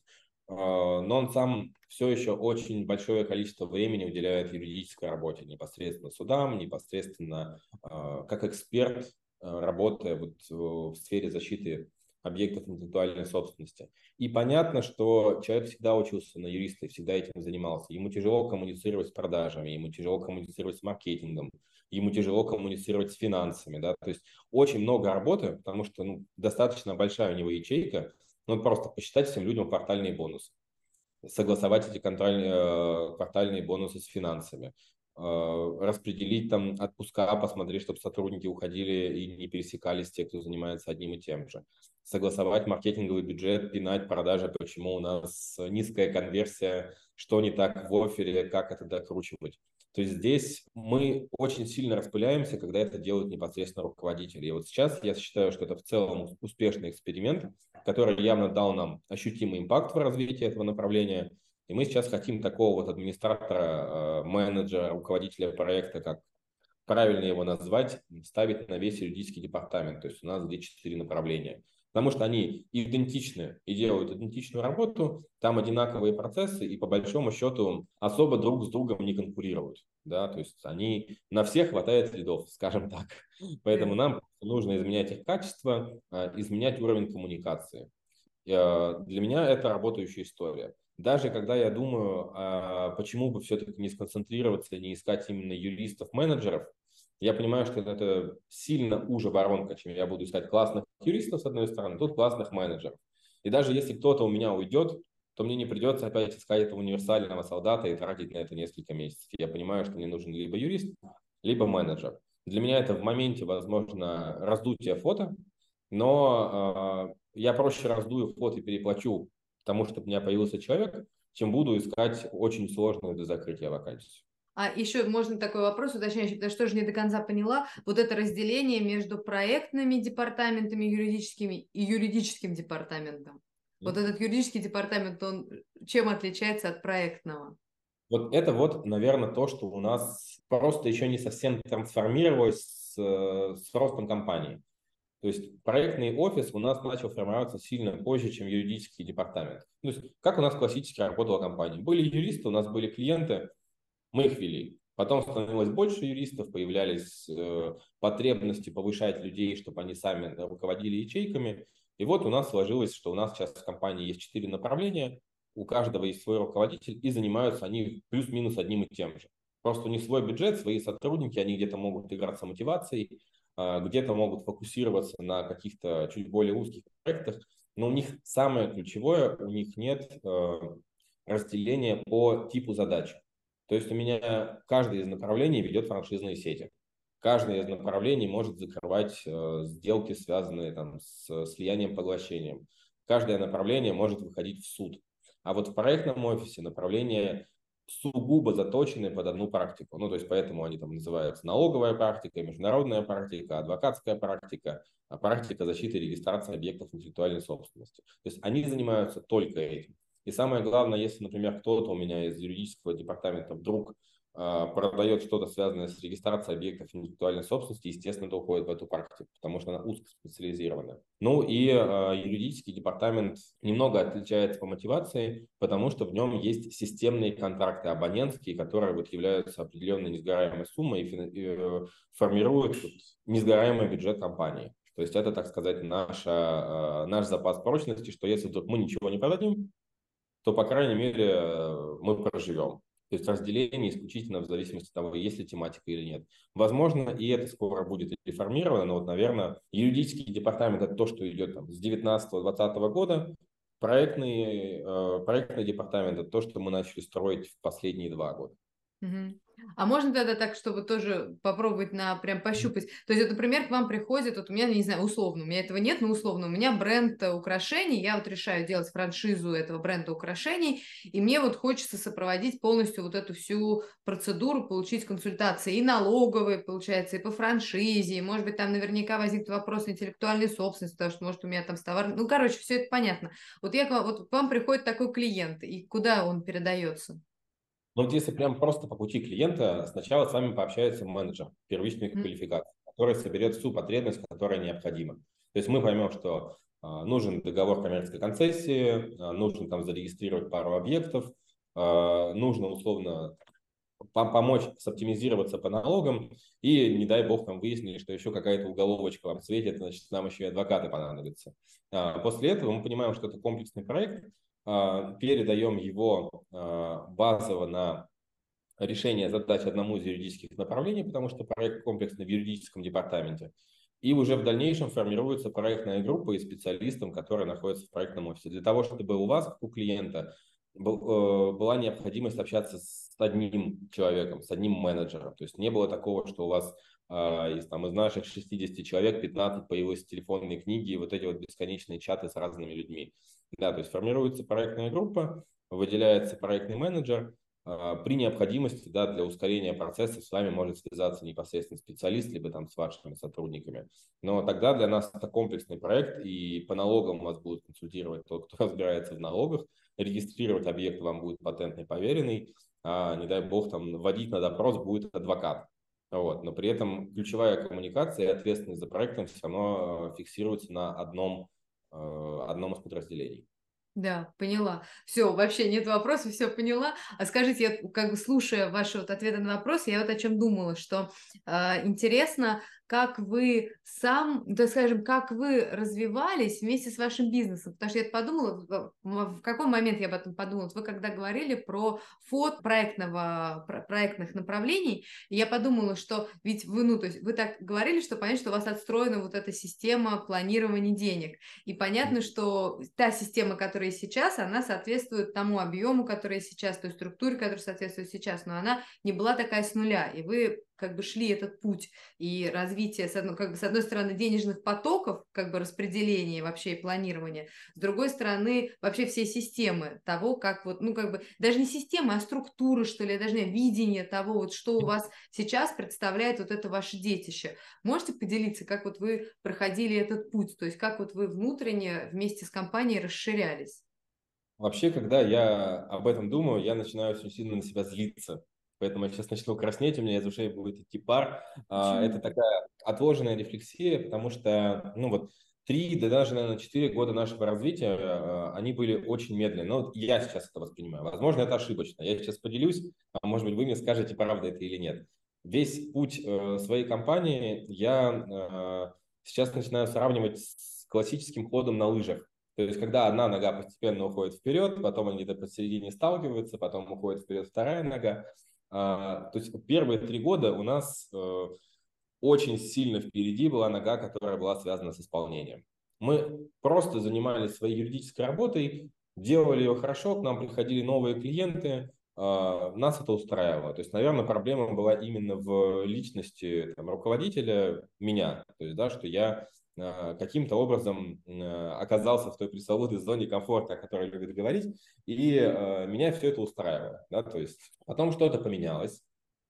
но он сам все еще очень большое количество времени уделяет юридической работе, непосредственно судам, непосредственно как эксперт, работая вот в сфере защиты объектов интеллектуальной собственности. И понятно, что человек всегда учился на юриста и всегда этим занимался. Ему тяжело коммуницировать с продажами, ему тяжело коммуницировать с маркетингом, ему тяжело коммуницировать с финансами. Да? То есть очень много работы, потому что ну, достаточно большая у него ячейка, ну просто посчитать всем людям квартальные бонусы согласовать эти контрольные, э, квартальные бонусы с финансами, Э, распределить там отпуска, посмотреть, чтобы сотрудники уходили и не пересекались те, кто занимается одним и тем же. Согласовать маркетинговый бюджет, пинать продажи, почему у нас низкая конверсия, что не так в офере, как это докручивать. То есть здесь мы очень сильно распыляемся, когда это делают непосредственно руководители. И вот сейчас я считаю, что это в целом успешный эксперимент, который явно дал нам ощутимый импакт в развитии этого направления – и мы сейчас хотим такого вот администратора, э, менеджера, руководителя проекта, как правильно его назвать, ставить на весь юридический департамент. То есть у нас где четыре направления. Потому что они идентичны и делают идентичную работу, там одинаковые процессы, и по большому счету особо друг с другом не конкурируют. Да? То есть они на всех хватает лидов, скажем так. Поэтому нам нужно изменять их качество, э, изменять уровень коммуникации. Э, для меня это работающая история даже когда я думаю, а, почему бы все-таки не сконцентрироваться, не искать именно юристов-менеджеров, я понимаю, что это сильно уже воронка, чем я буду искать классных юристов с одной стороны, тут классных менеджеров. И даже если кто-то у меня уйдет, то мне не придется опять искать этого универсального солдата и тратить на это несколько месяцев. Я понимаю, что мне нужен либо юрист, либо менеджер. Для меня это в моменте, возможно, раздутие фото, но э, я проще раздую фото и переплачу тому, чтобы у меня появился человек, чем буду искать очень сложную до закрытия вакансию. А еще можно такой вопрос уточняющий, потому что тоже не до конца поняла. Вот это разделение между проектными департаментами юридическими и юридическим департаментом. Вот этот юридический департамент, он чем отличается от проектного? Вот это вот, наверное, то, что у нас просто еще не совсем трансформировалось с, с ростом компании. То есть проектный офис у нас начал формироваться сильно позже, чем юридический департамент. То есть как у нас классически работала компания. Были юристы, у нас были клиенты, мы их вели. Потом становилось больше юристов, появлялись э, потребности повышать людей, чтобы они сами руководили ячейками. И вот у нас сложилось, что у нас сейчас в компании есть четыре направления, у каждого есть свой руководитель, и занимаются они плюс-минус одним и тем же. Просто у них свой бюджет, свои сотрудники, они где-то могут играться мотивацией, а, где-то могут фокусироваться на каких-то чуть более узких проектах, но у них самое ключевое, у них нет э, разделения по типу задач. То есть у меня каждое из направлений ведет франшизные сети. Каждое из направлений может закрывать э, сделки, связанные там, с слиянием, поглощением. Каждое направление может выходить в суд. А вот в проектном офисе направление сугубо заточены под одну практику. Ну, то есть поэтому они там называются налоговая практика, международная практика, адвокатская практика, а практика защиты и регистрации объектов интеллектуальной собственности. То есть они занимаются только этим. И самое главное, если, например, кто-то у меня из юридического департамента вдруг а, продает что-то связанное с регистрацией объектов интеллектуальной собственности, естественно, это уходит в эту практику, потому что она узкоспециализирована. Ну и э, юридический департамент немного отличается по мотивации, потому что в нем есть системные контракты абонентские, которые вот являются определенной несгораемой суммой и, и э, формируют вот, несгораемый бюджет компании. То есть это, так сказать, наша, э, наш запас прочности, что если вдруг мы ничего не продадим, то, по крайней мере, мы проживем. То есть разделение исключительно в зависимости от того, есть ли тематика или нет. Возможно, и это скоро будет реформировано, но вот, наверное, юридический департамент – это то, что идет там, с 19-20 года, проектный, э, проектный департамент – это то, что мы начали строить в последние два года. Угу. А можно тогда так, чтобы тоже попробовать на прям пощупать? То есть, вот, например, к вам приходит, вот у меня, не знаю, условно, у меня этого нет, но условно, у меня бренд украшений, я вот решаю делать франшизу этого бренда украшений, и мне вот хочется сопроводить полностью вот эту всю процедуру, получить консультации и налоговые, получается, и по франшизе, и, может быть, там наверняка возникнет вопрос интеллектуальной собственности, потому что, может, у меня там с товаром... Ну, короче, все это понятно. Вот, я, вот к вам приходит такой клиент, и куда он передается? Но вот если прям просто по пути клиента, сначала с вами пообщается менеджер первичной mm-hmm. квалификации, который соберет всю потребность, которая необходима. То есть мы поймем, что а, нужен договор коммерческой концессии, а, нужно там зарегистрировать пару объектов, а, нужно условно помочь соптимизироваться по налогам, и не дай бог там выяснили, что еще какая-то уголовочка вам светит, значит, нам еще и адвокаты понадобятся. После этого мы понимаем, что это комплексный проект, передаем его а, базово на решение задач одному из юридических направлений, потому что проект комплексный в юридическом департаменте. И уже в дальнейшем формируется проектная группа из специалистов, которые находятся в проектном офисе. Для того, чтобы у вас, как у клиента, э, была необходимость общаться с одним человеком, с одним менеджером. То есть не было такого, что у вас а, из, там, из наших 60 человек 15 появилось телефонные книги и вот эти вот бесконечные чаты с разными людьми. Да, то есть формируется проектная группа, выделяется проектный менеджер, а, при необходимости, да, для ускорения процесса с вами может связаться непосредственно специалист, либо там с вашими сотрудниками. Но тогда для нас это комплексный проект, и по налогам вас будет консультировать тот, кто разбирается в налогах, регистрировать объект вам будет патентный поверенный, а не дай бог там вводить на допрос будет адвокат. Вот. Но при этом ключевая коммуникация и ответственность за проектом все равно э, фиксируется на одном, одном из подразделений. Да, поняла. Все, вообще нет вопросов, все поняла. А скажите, я как бы слушая ваши вот ответы на вопрос, я вот о чем думала, что э, интересно, как вы сам, да скажем, как вы развивались вместе с вашим бизнесом. Потому что я подумала, в какой момент я об этом подумала. Вы когда говорили про фот проектного, про проектных направлений, я подумала, что ведь вы, ну, то есть вы так говорили, что понятно, что у вас отстроена вот эта система планирования денег. И понятно, что та система, которая сейчас, она соответствует тому объему, который сейчас, той структуре, которая соответствует сейчас, но она не была такая с нуля. И вы как бы шли этот путь и развитие, с одной, как бы, с одной стороны, денежных потоков, как бы распределения вообще и планирования, с другой стороны, вообще все системы того, как вот, ну, как бы, даже не системы, а структуры, что ли, даже не видение того, вот, что у вас сейчас представляет вот это ваше детище. Можете поделиться, как вот вы проходили этот путь, то есть как вот вы внутренне вместе с компанией расширялись? Вообще, когда я об этом думаю, я начинаю очень сильно на себя злиться, Поэтому я сейчас начну краснеть, у меня из ушей будет идти пар. А, это такая отложенная рефлексия, потому что, ну вот, три, да даже, наверное, четыре года нашего развития, а, они были очень медленные. Но вот я сейчас это воспринимаю. Возможно, это ошибочно. Я сейчас поделюсь, а может быть, вы мне скажете, правда это или нет. Весь путь э, своей компании я э, сейчас начинаю сравнивать с классическим ходом на лыжах. То есть, когда одна нога постепенно уходит вперед, потом они где-то посередине сталкиваются, потом уходит вперед вторая нога. А, то есть первые три года у нас э, очень сильно впереди была нога, которая была связана с исполнением. Мы просто занимались своей юридической работой, делали ее хорошо, к нам приходили новые клиенты, а, нас это устраивало. То есть, наверное, проблема была именно в личности там, руководителя, меня. То есть, да, что я каким-то образом оказался в той пресловутой зоне комфорта, о которой любят говорить, и меня все это устраивало. Да? То есть потом что-то поменялось,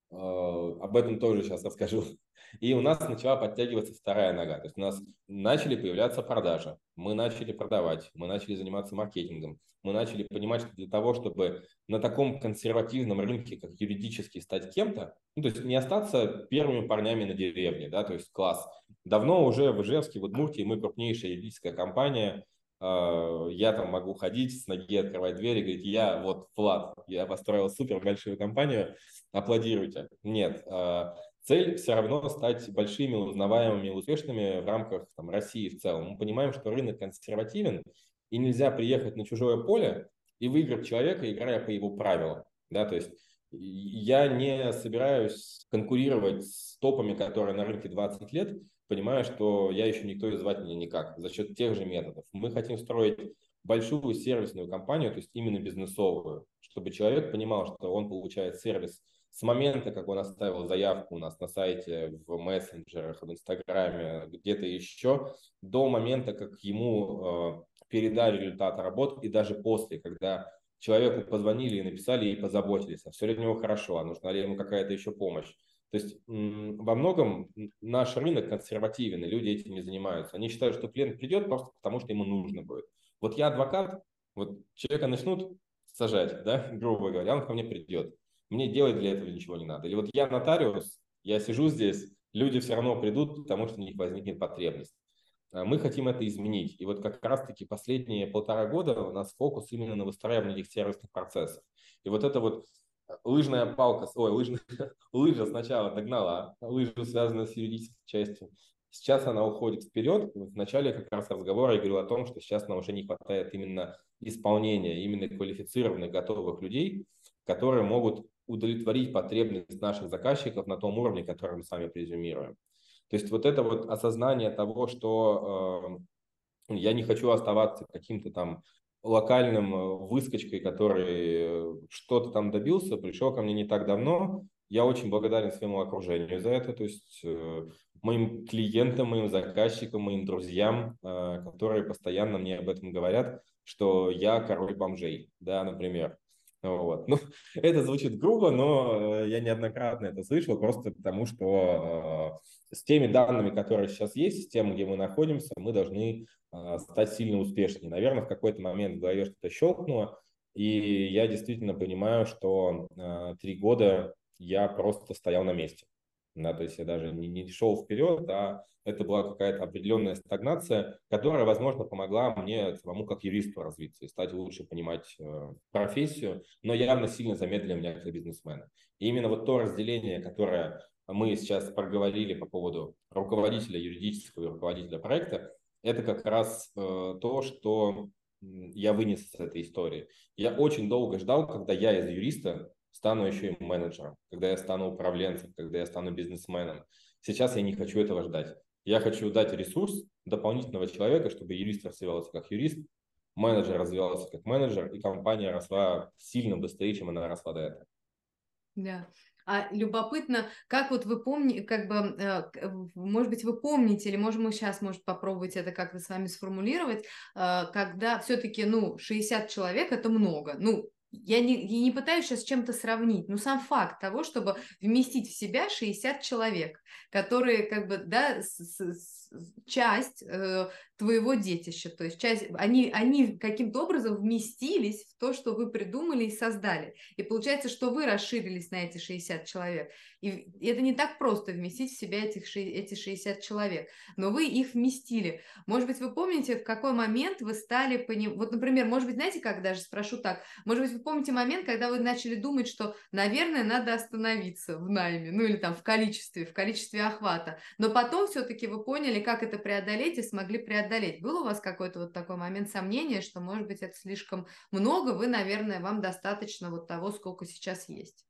об этом тоже сейчас расскажу. И у нас начала подтягиваться вторая нога. То есть у нас начали появляться продажи, мы начали продавать, мы начали заниматься маркетингом, мы начали понимать, что для того, чтобы на таком консервативном рынке, как юридически, стать кем-то, ну, то есть не остаться первыми парнями на деревне, да, то есть класс. Давно уже в Ижевске, в Удмуртии мы крупнейшая юридическая компания, а, я там могу ходить с ноги, открывать двери, говорить, я вот Влад, я построил супер большую компанию, аплодируйте. Нет, а, цель все равно стать большими, узнаваемыми, успешными в рамках там, России в целом. Мы понимаем, что рынок консервативен, и нельзя приехать на чужое поле и выиграть человека, играя по его правилам. Да, то есть я не собираюсь конкурировать с топами, которые на рынке 20 лет, понимая, что я еще никто и звать меня никак, за счет тех же методов. Мы хотим строить большую сервисную компанию, то есть именно бизнесовую, чтобы человек понимал, что он получает сервис с момента, как он оставил заявку у нас на сайте, в мессенджерах, в Инстаграме, где-то еще, до момента, как ему э, передали результат работы, и даже после, когда человеку позвонили и написали, и позаботились, а все ли у него хорошо, а нужна ли ему какая-то еще помощь. То есть во многом наш рынок консервативен, и люди этим не занимаются. Они считают, что клиент придет просто потому, что ему нужно будет. Вот я адвокат, вот человека начнут сажать, да, грубо говоря, он ко мне придет. Мне делать для этого ничего не надо. Или вот я нотариус, я сижу здесь, люди все равно придут, потому что у них возникнет потребность. А мы хотим это изменить. И вот как раз-таки последние полтора года у нас фокус именно на выстраивании этих сервисных процессов. И вот это вот лыжная палка, ой, лыжная, лыжа сначала догнала, лыжу связанную с юридической частью. Сейчас она уходит вперед. В начале как раз разговора я говорил о том, что сейчас нам уже не хватает именно исполнения, именно квалифицированных, готовых людей, которые могут удовлетворить потребность наших заказчиков на том уровне, который мы с вами презюмируем. То есть вот это вот осознание того, что э, я не хочу оставаться каким-то там локальным э, выскочкой, который что-то там добился, пришел ко мне не так давно. Я очень благодарен своему окружению за это, то есть э, моим клиентам, моим заказчикам, моим друзьям, э, которые постоянно мне об этом говорят, что я король бомжей, да, например. Вот. Ну, это звучит грубо, но я неоднократно это слышал, просто потому что э, с теми данными, которые сейчас есть, с тем, где мы находимся, мы должны э, стать сильно успешнее. Наверное, в какой-то момент в голове что-то щелкнуло, и я действительно понимаю, что э, три года я просто стоял на месте. Да, то есть я даже не, не шел вперед, а это была какая-то определенная стагнация, которая, возможно, помогла мне самому как юристу развиться и стать лучше понимать э, профессию, но явно сильно замедлила меня как бизнесмена. И именно вот то разделение, которое мы сейчас проговорили по поводу руководителя юридического и руководителя проекта, это как раз э, то, что я вынес из этой истории. Я очень долго ждал, когда я из юриста стану еще и менеджером, когда я стану управленцем, когда я стану бизнесменом. Сейчас я не хочу этого ждать. Я хочу дать ресурс дополнительного человека, чтобы юрист развивался как юрист, менеджер развивался как менеджер, и компания росла сильно быстрее, чем она росла до этого. Да. А любопытно, как вот вы помните, как бы, э, может быть, вы помните, или, может, мы сейчас, может, попробовать это как-то с вами сформулировать, э, когда все-таки, ну, 60 человек – это много. Ну, я не, я не пытаюсь сейчас чем-то сравнить, но сам факт того, чтобы вместить в себя 60 человек, которые как бы, да, с, с, часть э, твоего детища, то есть часть, они, они каким-то образом вместились в то, что вы придумали и создали. И получается, что вы расширились на эти 60 человек. И, это не так просто вместить в себя этих, эти 60 человек, но вы их вместили. Может быть, вы помните, в какой момент вы стали понимать, вот, например, может быть, знаете, как даже спрошу так, может быть, вы помните момент, когда вы начали думать, что, наверное, надо остановиться в найме, ну или там в количестве, в количестве охвата, но потом все-таки вы поняли, как это преодолеть и смогли преодолеть. Был у вас какой-то вот такой момент сомнения, что, может быть, это слишком много, вы, наверное, вам достаточно вот того, сколько сейчас есть?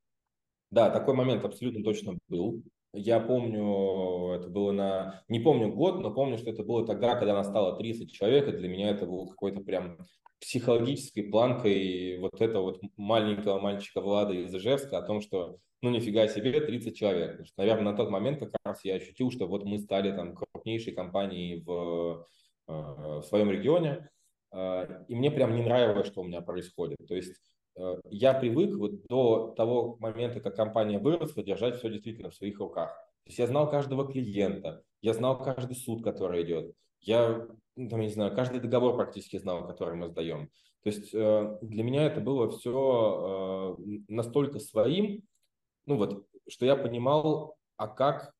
Да, такой момент абсолютно точно был. Я помню, это было на... Не помню год, но помню, что это было тогда, когда нас стало 30 человек, и для меня это был какой-то прям психологической планкой вот этого вот маленького мальчика Влада из Ижевска о том, что ну нифига себе, 30 человек. Что, наверное, на тот момент как раз я ощутил, что вот мы стали там крупнейшей компанией в в своем регионе, а, и мне прям не нравилось, что у меня происходит. То есть э, я привык вот до того момента, как компания выросла, держать все действительно в своих руках. То есть я знал каждого клиента, я знал каждый суд, который идет, я, ну, там, не знаю, каждый договор практически знал, который мы сдаем. То есть э, для меня это было все э, настолько своим, ну вот, что я понимал, а как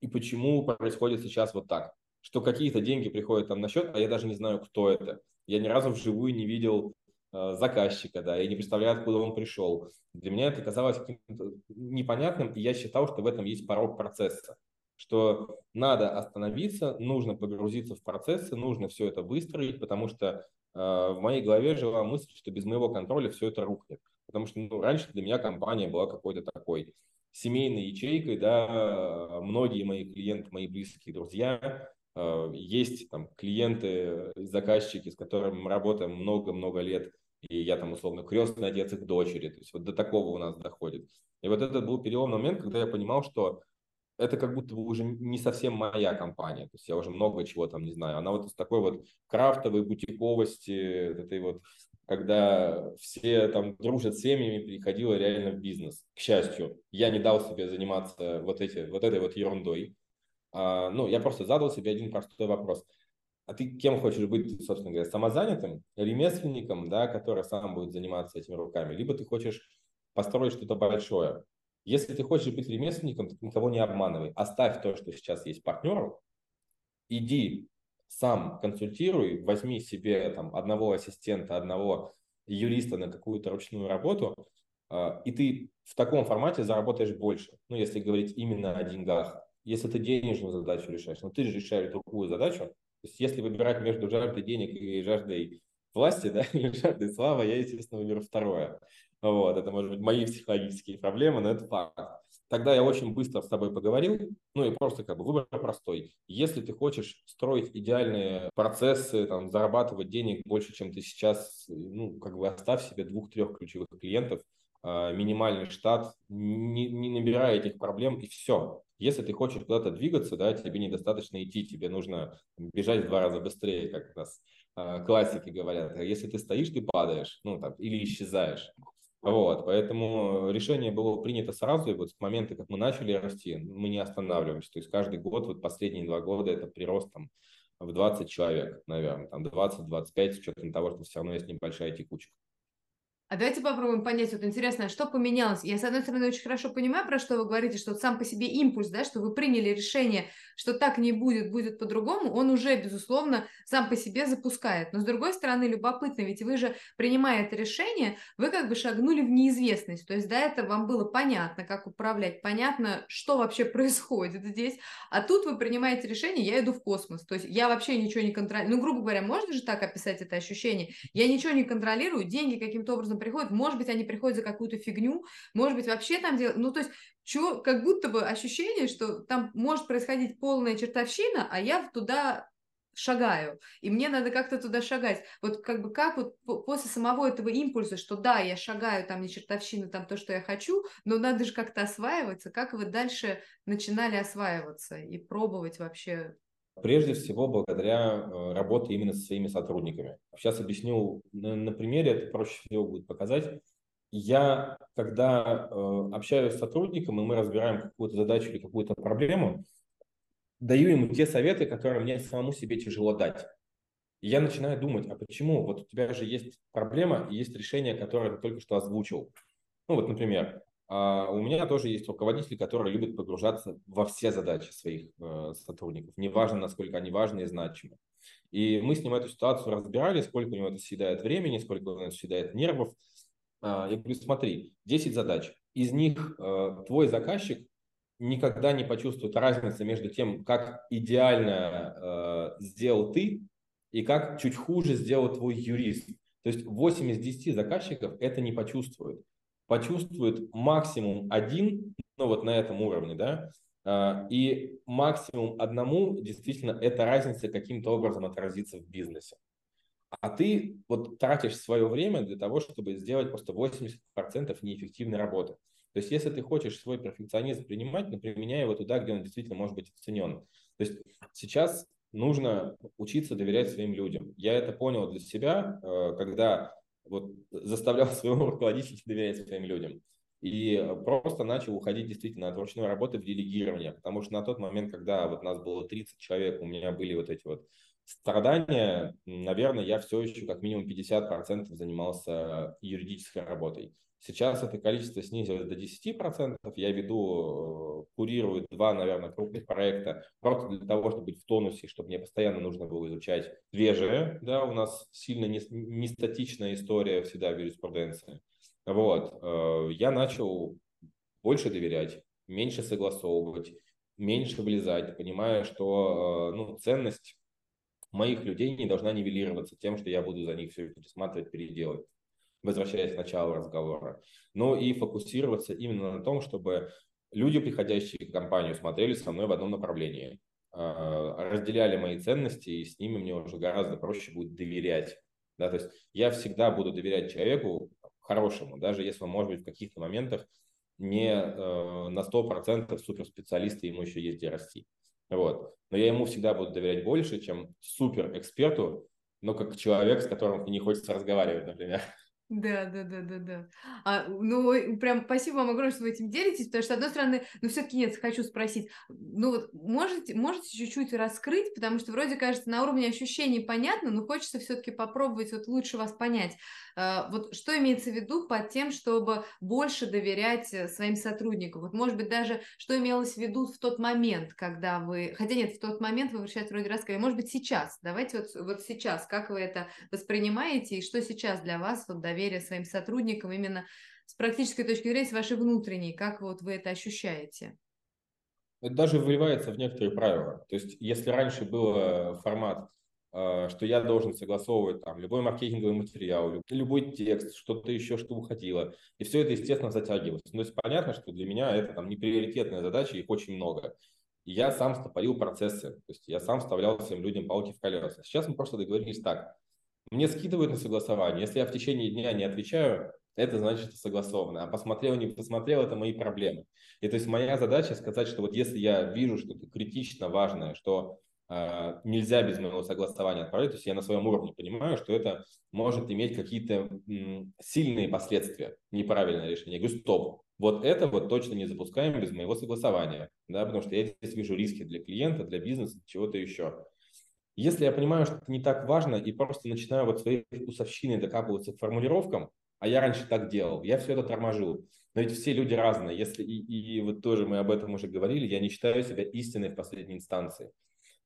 и почему происходит сейчас вот так что какие-то деньги приходят там на счет, а я даже не знаю, кто это. Я ни разу вживую не видел э, заказчика, да, я не представляю, откуда он пришел. Для меня это казалось каким-то непонятным, и я считал, что в этом есть порог процесса, что надо остановиться, нужно погрузиться в процессы, нужно все это выстроить, потому что э, в моей голове жила мысль, что без моего контроля все это рухнет. потому что ну, раньше для меня компания была какой-то такой семейной ячейкой, да, многие мои клиенты, мои близкие друзья, э, есть там клиенты, заказчики, с которыми мы работаем много-много лет, и я там условно крестный отец их дочери, то есть вот до такого у нас доходит. И вот это был переломный момент, когда я понимал, что это как будто бы уже не совсем моя компания. То есть я уже много чего там не знаю. Она вот из такой вот крафтовой бутиковости, этой вот, когда все там дружат с семьями, переходила реально в бизнес. К счастью, я не дал себе заниматься вот, эти, вот этой вот ерундой. А, ну, я просто задал себе один простой вопрос. А ты кем хочешь быть, собственно говоря, самозанятым, ремесленником, да, который сам будет заниматься этими руками, либо ты хочешь построить что-то большое. Если ты хочешь быть ремесленником, то никого не обманывай. Оставь то, что сейчас есть партнеру, иди сам консультируй, возьми себе там одного ассистента, одного юриста на какую-то ручную работу, а, и ты в таком формате заработаешь больше. Ну, если говорить именно о деньгах. Если ты денежную задачу решаешь, но ты же решаешь другую задачу. То есть, если выбирать между жаждой денег и жаждой власти, да, или жаждой славы, я, естественно, выберу второе. Вот, это, может быть, мои психологические проблемы, но это факт. Тогда я очень быстро с тобой поговорил, ну и просто как бы выбор простой. Если ты хочешь строить идеальные процессы, там, зарабатывать денег больше, чем ты сейчас, ну, как бы оставь себе двух-трех ключевых клиентов, а, минимальный штат, не, не набирай этих проблем и все. Если ты хочешь куда-то двигаться, да, тебе недостаточно идти, тебе нужно бежать в два раза быстрее, как у нас э, классики говорят. А если ты стоишь, ты падаешь, ну, там, или исчезаешь. Вот, поэтому решение было принято сразу, и вот с момента, как мы начали расти, мы не останавливаемся. То есть каждый год, вот последние два года, это прирост там в 20 человек, наверное, там 20-25, с учетом того, что все равно есть небольшая текучка. А давайте попробуем понять, вот интересно, что поменялось. Я, с одной стороны, очень хорошо понимаю, про что вы говорите, что сам по себе импульс, да, что вы приняли решение, что так не будет, будет по-другому, он уже, безусловно, сам по себе запускает. Но, с другой стороны, любопытно, ведь вы же, принимая это решение, вы как бы шагнули в неизвестность. То есть до этого вам было понятно, как управлять, понятно, что вообще происходит здесь. А тут вы принимаете решение, я иду в космос. То есть я вообще ничего не контролирую. Ну, грубо говоря, можно же так описать это ощущение? Я ничего не контролирую, деньги каким-то образом приходят, может быть, они приходят за какую-то фигню, может быть, вообще там делают, ну, то есть, чё, как будто бы ощущение, что там может происходить полная чертовщина, а я туда шагаю, и мне надо как-то туда шагать. Вот как бы как вот после самого этого импульса, что да, я шагаю, там не чертовщина, там то, что я хочу, но надо же как-то осваиваться, как вы дальше начинали осваиваться и пробовать вообще Прежде всего, благодаря э, работе именно со своими сотрудниками. Сейчас объясню на, примере, это проще всего будет показать. Я, когда э, общаюсь с сотрудником, и мы разбираем какую-то задачу или какую-то проблему, даю ему те советы, которые мне самому себе тяжело дать. И я начинаю думать, а почему? Вот у тебя же есть проблема и есть решение, которое ты только что озвучил. Ну вот, например, у меня тоже есть руководители, которые любят погружаться во все задачи своих э, сотрудников, неважно, насколько они важны и значимы. И мы с ним эту ситуацию разбирали, сколько у него это съедает времени, сколько у него это съедает нервов. Э, я говорю, смотри, 10 задач. Из них э, твой заказчик никогда не почувствует разницы между тем, как идеально э, сделал ты и как чуть хуже сделал твой юрист. То есть 8 из 10 заказчиков это не почувствуют почувствует максимум один, ну вот на этом уровне, да, а, и максимум одному действительно эта разница каким-то образом отразится в бизнесе. А ты вот тратишь свое время для того, чтобы сделать просто 80% неэффективной работы. То есть, если ты хочешь свой перфекционизм принимать, ну, применяй его туда, где он действительно может быть оценен. То есть, сейчас нужно учиться доверять своим людям. Я это понял для себя, э, когда вот заставлял своего руководителя доверять своим людям. И просто начал уходить действительно от ручной работы в делегирование, потому что на тот момент, когда вот нас было 30 человек, у меня были вот эти вот страдания, наверное, я все еще как минимум 50% занимался юридической работой. Сейчас это количество снизилось до 10%. Я веду, э, курирую два, наверное, крупных проекта просто для того, чтобы быть в тонусе, чтобы мне постоянно нужно было изучать свежее. Да, у нас сильно не, не статичная история всегда в юриспруденции. Вот. Э, я начал больше доверять, меньше согласовывать, меньше влезать, понимая, что э, ну, ценность моих людей не должна нивелироваться тем, что я буду за них все пересматривать, переделывать. Возвращаясь к началу разговора, но и фокусироваться именно на том, чтобы люди, приходящие в компанию, смотрели со мной в одном направлении, а, разделяли мои ценности, и с ними мне уже гораздо проще будет доверять. Да, то есть я всегда буду доверять человеку хорошему, даже если он, может быть, в каких-то моментах не э, на 100% суперспециалист, и ему еще есть где расти. Вот. Но я ему всегда буду доверять больше, чем суперэксперту, но как человек, с которым не хочется разговаривать, например. Да, да, да, да, да. А, ну, прям спасибо вам огромное, что вы этим делитесь, потому что, с одной стороны, ну, все-таки нет, хочу спросить, ну, вот можете, можете чуть-чуть раскрыть, потому что вроде кажется, на уровне ощущений понятно, но хочется все-таки попробовать вот лучше вас понять. А, вот что имеется в виду под тем, чтобы больше доверять э, своим сотрудникам? Вот, может быть, даже что имелось в виду в тот момент, когда вы... Хотя нет, в тот момент вы сейчас вроде рассказали. Может быть, сейчас. Давайте вот, вот сейчас, как вы это воспринимаете и что сейчас для вас вот доверие своим сотрудникам именно с практической точки зрения, с вашей внутренней, как вот вы это ощущаете? Это даже выливается в некоторые правила. То есть, если раньше был э, формат, э, что я должен согласовывать там любой маркетинговый материал, любой текст, что-то еще, что уходило, и все это, естественно, затягивалось. Ну, то есть, понятно, что для меня это там не приоритетная задача, их очень много. И я сам стопорил процессы, то есть я сам вставлял всем людям палки в колеса. Сейчас мы просто договорились так, мне скидывают на согласование. Если я в течение дня не отвечаю, это значит, что согласовано. А посмотрел, не посмотрел, это мои проблемы. И то есть моя задача сказать, что вот если я вижу что-то критично важное, что нельзя без моего согласования отправлять, то есть я на своем уровне понимаю, что это может иметь какие-то сильные последствия, неправильное решение. Я говорю, стоп, вот это вот точно не запускаем без моего согласования, да, потому что я здесь вижу риски для клиента, для бизнеса, чего-то еще. Если я понимаю, что это не так важно, и просто начинаю вот своей вкусовщиной докапываться к формулировкам, а я раньше так делал, я все это торможу. Но ведь все люди разные. Если и, и вот тоже мы об этом уже говорили, я не считаю себя истиной в последней инстанции.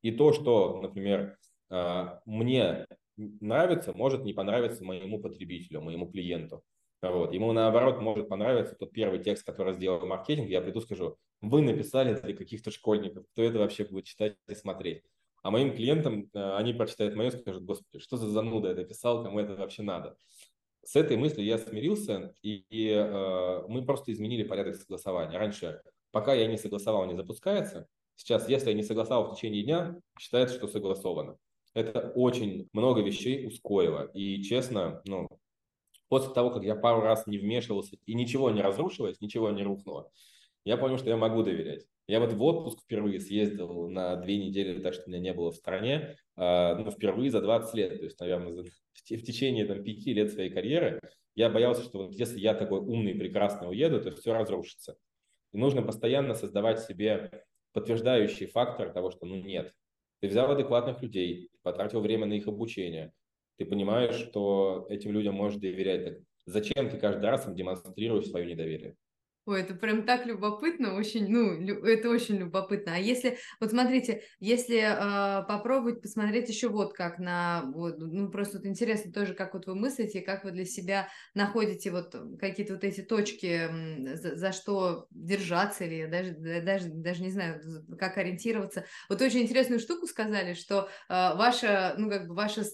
И то, что, например, а, мне нравится, может не понравиться моему потребителю, моему клиенту. Вот. Ему, наоборот, может понравиться тот первый текст, который сделал маркетинг. Я приду, скажу, вы написали для каких-то школьников, кто это вообще будет читать и смотреть. А моим клиентам, э, они прочитают мое и скажут, господи, что за зануда это писал, кому это вообще надо. С этой мыслью я смирился, и, и э, мы просто изменили порядок согласования. Раньше, пока я не согласовал, не запускается. Сейчас, если я не согласовал в течение дня, считается, что согласовано. Это очень много вещей ускорило. И честно, ну, после того, как я пару раз не вмешивался и ничего не разрушилось, ничего не рухнуло, я понял, что я могу доверять. Я вот в отпуск впервые съездил на две недели, так что меня не было в стране, э, ну, впервые за 20 лет, то есть, наверное, в, течение там, пяти лет своей карьеры я боялся, что вот если я такой умный, прекрасный уеду, то все разрушится. И нужно постоянно создавать себе подтверждающий фактор того, что ну нет. Ты взял адекватных людей, потратил время на их обучение, ты понимаешь, что этим людям можешь доверять. зачем ты каждый раз им демонстрируешь свое недоверие? Ой, это прям так любопытно, очень, ну, это очень любопытно. А если, вот смотрите, если э, попробовать посмотреть еще вот как на, вот, ну, просто вот интересно тоже, как вот вы мыслите, как вы для себя находите вот какие-то вот эти точки, за, за что держаться или даже, даже, даже не знаю, как ориентироваться. Вот очень интересную штуку сказали, что э, ваша, ну, как бы ваша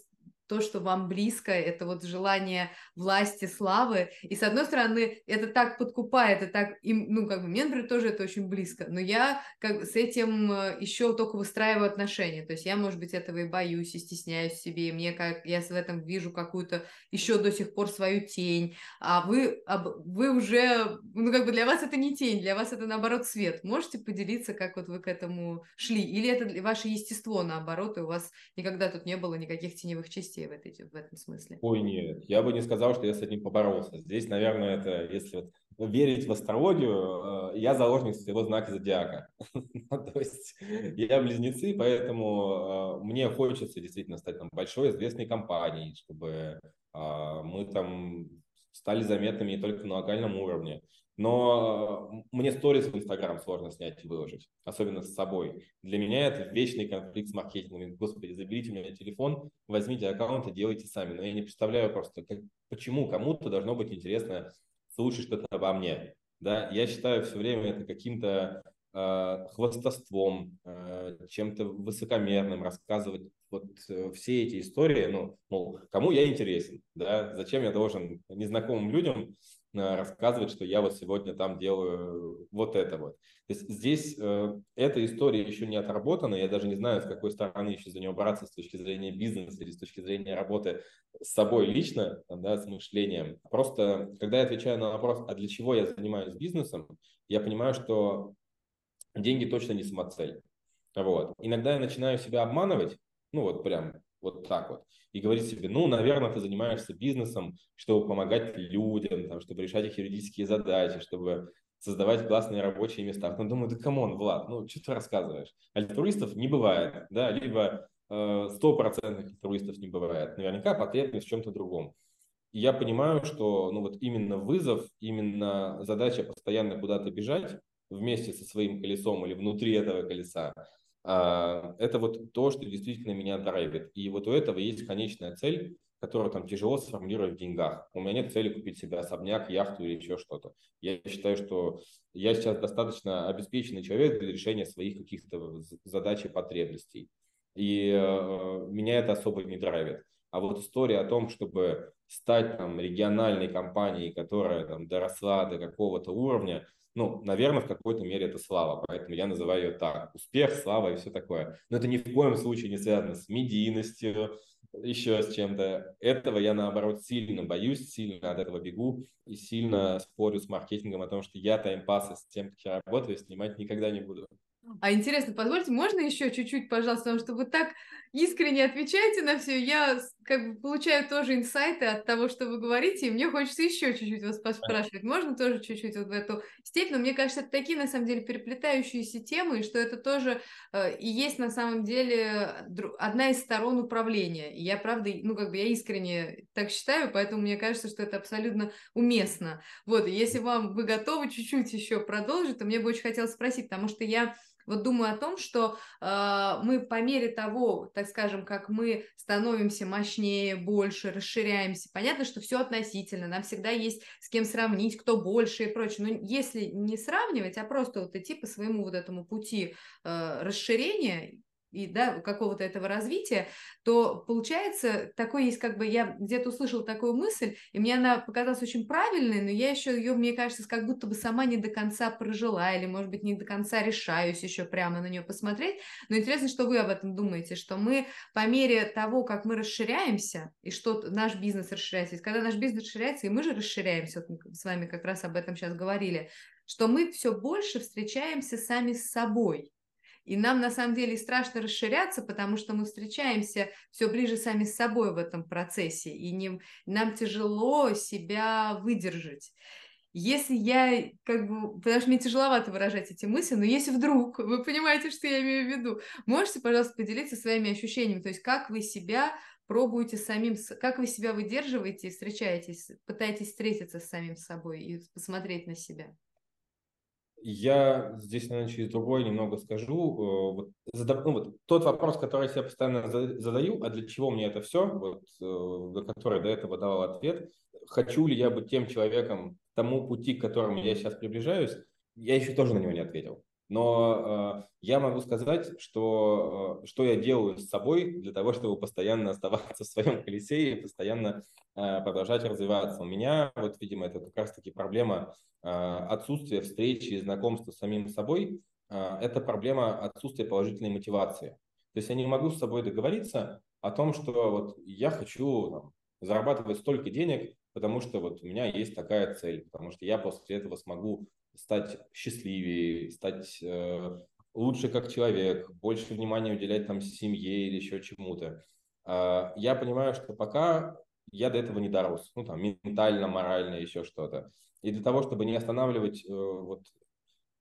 то, что вам близко, это вот желание власти, славы. И с одной стороны, это так подкупает, это так, им, ну, как бы, мне, например, тоже это очень близко, но я как с этим э, еще только выстраиваю отношения. То есть я, может быть, этого и боюсь, и стесняюсь себе, и мне как, я в этом вижу какую-то еще до сих пор свою тень, а вы, вы уже, ну, как бы для вас это не тень, для вас это, наоборот, свет. Можете поделиться, как вот вы к этому шли? Или это ваше естество, наоборот, и у вас никогда тут не было никаких теневых частей? В, этой, в этом смысле? Ой, нет, я бы не сказал, что я с этим поборолся. Здесь, наверное, это, если вот верить в астрологию, э, я заложник своего знака зодиака. Ну, то есть я близнецы, поэтому э, мне хочется действительно стать там большой известной компанией, чтобы э, мы там стали заметными не только на локальном уровне. Но э, мне сторис в Инстаграм сложно снять и выложить, особенно с собой. Для меня это вечный конфликт с маркетингом. Господи, заберите у меня телефон, возьмите аккаунт и делайте сами. Но я не представляю просто, как, почему кому-то должно быть интересно слушать что-то обо мне. Да? Я считаю все время это каким-то э, хвастовством, чем-то высокомерным, рассказывать вот все эти истории, ну, мол, кому я интересен, да, зачем я должен незнакомым людям рассказывать, что я вот сегодня там делаю вот это вот. То есть здесь э, эта история еще не отработана, я даже не знаю, с какой стороны еще за нее браться, с точки зрения бизнеса или с точки зрения работы с собой лично, да, с мышлением. Просто, когда я отвечаю на вопрос, а для чего я занимаюсь бизнесом, я понимаю, что деньги точно не самоцель. Вот. Иногда я начинаю себя обманывать, ну вот прям вот так вот, и говорить себе, ну, наверное, ты занимаешься бизнесом, чтобы помогать людям, там, чтобы решать их юридические задачи, чтобы создавать классные рабочие места. Потом думаю, да come on, Влад, ну что ты рассказываешь? Альтруистов не бывает, да, либо э, стопроцентных альтруистов не бывает. Наверняка потребность в чем-то другом. И я понимаю, что ну вот именно вызов, именно задача постоянно куда-то бежать вместе со своим колесом или внутри этого колеса, это вот то, что действительно меня драйвит. И вот у этого есть конечная цель, которую там тяжело сформулировать в деньгах. У меня нет цели купить себе особняк, яхту или еще что-то. Я считаю, что я сейчас достаточно обеспеченный человек для решения своих каких-то задач и потребностей. И э, меня это особо не драйвит. А вот история о том, чтобы стать там региональной компанией, которая там доросла до какого-то уровня, ну, наверное, в какой-то мере это слава, поэтому я называю ее так. Успех, слава и все такое. Но это ни в коем случае не связано с медийностью, еще с чем-то. Этого я, наоборот, сильно боюсь, сильно от этого бегу и сильно спорю с маркетингом о том, что я таймпасы с тем, как я работаю, снимать никогда не буду. А интересно, позвольте, можно еще чуть-чуть, пожалуйста, потому что вы так искренне отвечаете на все, я как бы получаю тоже инсайты от того, что вы говорите, и мне хочется еще чуть-чуть вас поспрашивать. Можно тоже чуть-чуть вот в эту степь, но мне кажется, это такие, на самом деле, переплетающиеся темы, и что это тоже э, и есть, на самом деле, одна из сторон управления. И я, правда, ну, как бы я искренне так считаю, поэтому мне кажется, что это абсолютно уместно. Вот, и если вам, вы готовы чуть-чуть еще продолжить, то мне бы очень хотелось спросить, потому что я вот думаю о том, что э, мы по мере того, так скажем, как мы становимся мощнее, больше, расширяемся, понятно, что все относительно, нам всегда есть с кем сравнить, кто больше и прочее. Но если не сравнивать, а просто вот идти по своему вот этому пути э, расширения, и да, какого-то этого развития, то получается, такой есть как бы, я где-то услышала такую мысль, и мне она показалась очень правильной, но я еще ее, мне кажется, как будто бы сама не до конца прожила, или, может быть, не до конца решаюсь еще прямо на нее посмотреть. Но интересно, что вы об этом думаете, что мы по мере того, как мы расширяемся, и что наш бизнес расширяется, когда наш бизнес расширяется, и мы же расширяемся, вот мы с вами как раз об этом сейчас говорили, что мы все больше встречаемся сами с собой. И нам на самом деле страшно расширяться, потому что мы встречаемся все ближе сами с собой в этом процессе, и не, нам тяжело себя выдержать. Если я, как бы, потому что мне тяжеловато выражать эти мысли, но если вдруг вы понимаете, что я имею в виду, можете, пожалуйста, поделиться своими ощущениями, то есть как вы себя пробуете самим, как вы себя выдерживаете встречаетесь, пытаетесь встретиться с самим собой и посмотреть на себя. Я здесь, наверное, через другой немного скажу. Э, вот, задав, ну, вот, тот вопрос, который я себе постоянно задаю, а для чего мне это все, вот, э, который до этого давал ответ, хочу ли я быть тем человеком, тому пути, к которому я сейчас приближаюсь, я еще тоже на него не ответил. Но э, я могу сказать, что, э, что я делаю с собой для того, чтобы постоянно оставаться в своем колесе и постоянно э, продолжать развиваться. У меня, вот, видимо, это как раз-таки проблема э, отсутствия встречи и знакомства с самим собой. Э, это проблема отсутствия положительной мотивации. То есть я не могу с собой договориться о том, что вот я хочу там, зарабатывать столько денег, потому что вот у меня есть такая цель, потому что я после этого смогу стать счастливее, стать э, лучше как человек, больше внимания уделять там семье или еще чему-то. Э, я понимаю, что пока я до этого не дорос, ну там ментально, морально, еще что-то. И для того, чтобы не останавливать э, вот,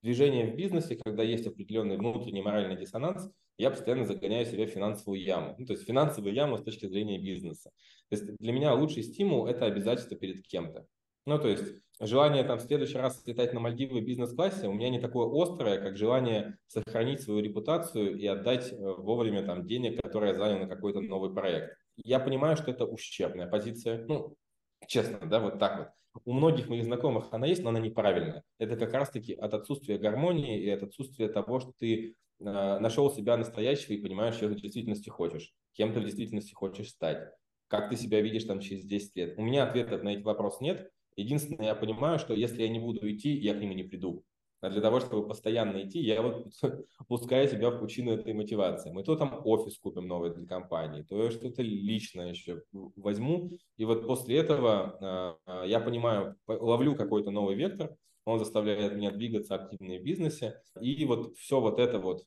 движение в бизнесе, когда есть определенный внутренний моральный диссонанс, я постоянно загоняю себя в финансовую яму. Ну, то есть финансовую яму с точки зрения бизнеса. То есть для меня лучший стимул – это обязательство перед кем-то. Ну, то есть желание там в следующий раз летать на Мальдивы бизнес-классе у меня не такое острое, как желание сохранить свою репутацию и отдать э, вовремя там денег, которые я занял на какой-то новый проект. Я понимаю, что это ущербная позиция. Ну, Честно, да, вот так вот. У многих моих знакомых она есть, но она неправильная. Это как раз-таки от отсутствия гармонии и от отсутствия того, что ты э, нашел себя настоящего и понимаешь, что ты в действительности хочешь, кем ты в действительности хочешь стать, как ты себя видишь там через 10 лет. У меня ответов на эти вопросы нет. Единственное, я понимаю, что если я не буду идти, я к нему не приду. А для того, чтобы постоянно идти, я вот пускаю себя в пучину этой мотивации. Мы то там офис купим новый для компании, то я что-то личное еще возьму. И вот после этого э, я понимаю, ловлю какой-то новый вектор, он заставляет меня двигаться активнее в бизнесе. И вот все вот это вот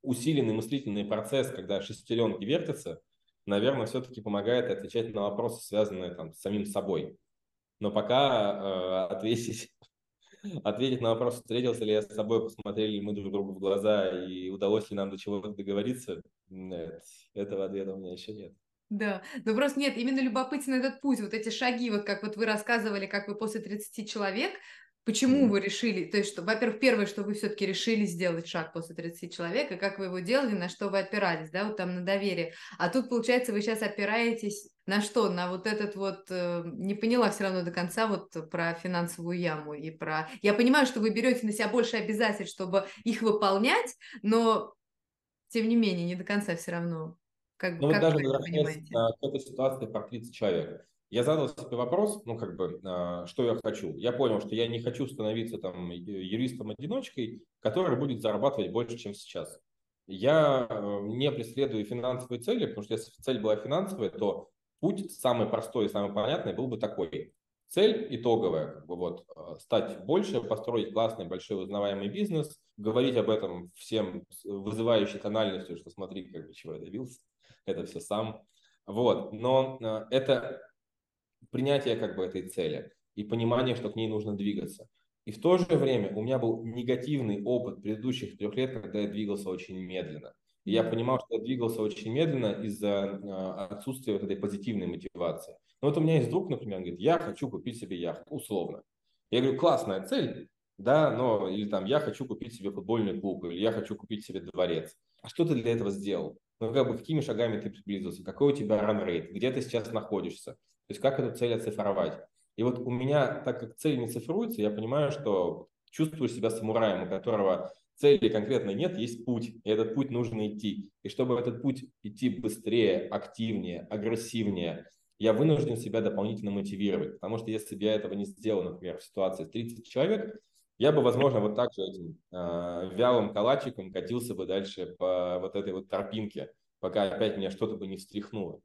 усиленный мыслительный процесс, когда шестеренки вертятся, наверное, все-таки помогает отвечать на вопросы, связанные там с самим собой. Но пока э, ответить ответить на вопрос, встретился ли я с собой, посмотрели ли мы друг другу в глаза и удалось ли нам до чего-то договориться, нет, этого ответа у меня еще нет. Да, но просто нет, именно любопытен этот путь, вот эти шаги, вот как вот вы рассказывали, как вы после 30 человек Почему вы решили, то есть, что, во-первых, первое, что вы все-таки решили сделать шаг после 30 человек, и как вы его делали, на что вы опирались, да, вот там на доверие. А тут, получается, вы сейчас опираетесь на что? На вот этот вот, э, не поняла все равно до конца вот про финансовую яму и про... Я понимаю, что вы берете на себя больше обязательств, чтобы их выполнять, но, тем не менее, не до конца все равно. Как, ну, как вот даже возвращаясь к этой ситуации про 30 человек я задал себе вопрос, ну, как бы, а, что я хочу. Я понял, что я не хочу становиться там юристом-одиночкой, который будет зарабатывать больше, чем сейчас. Я э, не преследую финансовые цели, потому что если цель была финансовая, то путь самый простой и самый понятный был бы такой. Цель итоговая, как бы вот, э, стать больше, построить классный, большой, узнаваемый бизнес, говорить об этом всем вызывающей тональностью, что смотри, как бы чего я добился, это все сам. Вот, но э, это принятие как бы этой цели и понимание, что к ней нужно двигаться. И в то же время у меня был негативный опыт предыдущих трех лет, когда я двигался очень медленно. И я понимал, что я двигался очень медленно из-за э, отсутствия вот этой позитивной мотивации. Но вот у меня есть друг, например, говорит, я хочу купить себе яхту, условно. Я говорю, классная цель, да, но или там я хочу купить себе футбольный клуб, или я хочу купить себе дворец. А что ты для этого сделал? Ну, как бы, какими шагами ты приблизился? Какой у тебя ран-рейт? Где ты сейчас находишься? То есть как эту цель оцифровать. И вот у меня, так как цель не цифруется, я понимаю, что чувствую себя самураем, у которого цели конкретно нет, есть путь, и этот путь нужно идти. И чтобы этот путь идти быстрее, активнее, агрессивнее, я вынужден себя дополнительно мотивировать. Потому что если бы я этого не сделал, например, в ситуации с 30 человек, я бы, возможно, вот так же этим э, вялым калачиком катился бы дальше по вот этой вот тропинке, пока опять меня что-то бы не встряхнуло.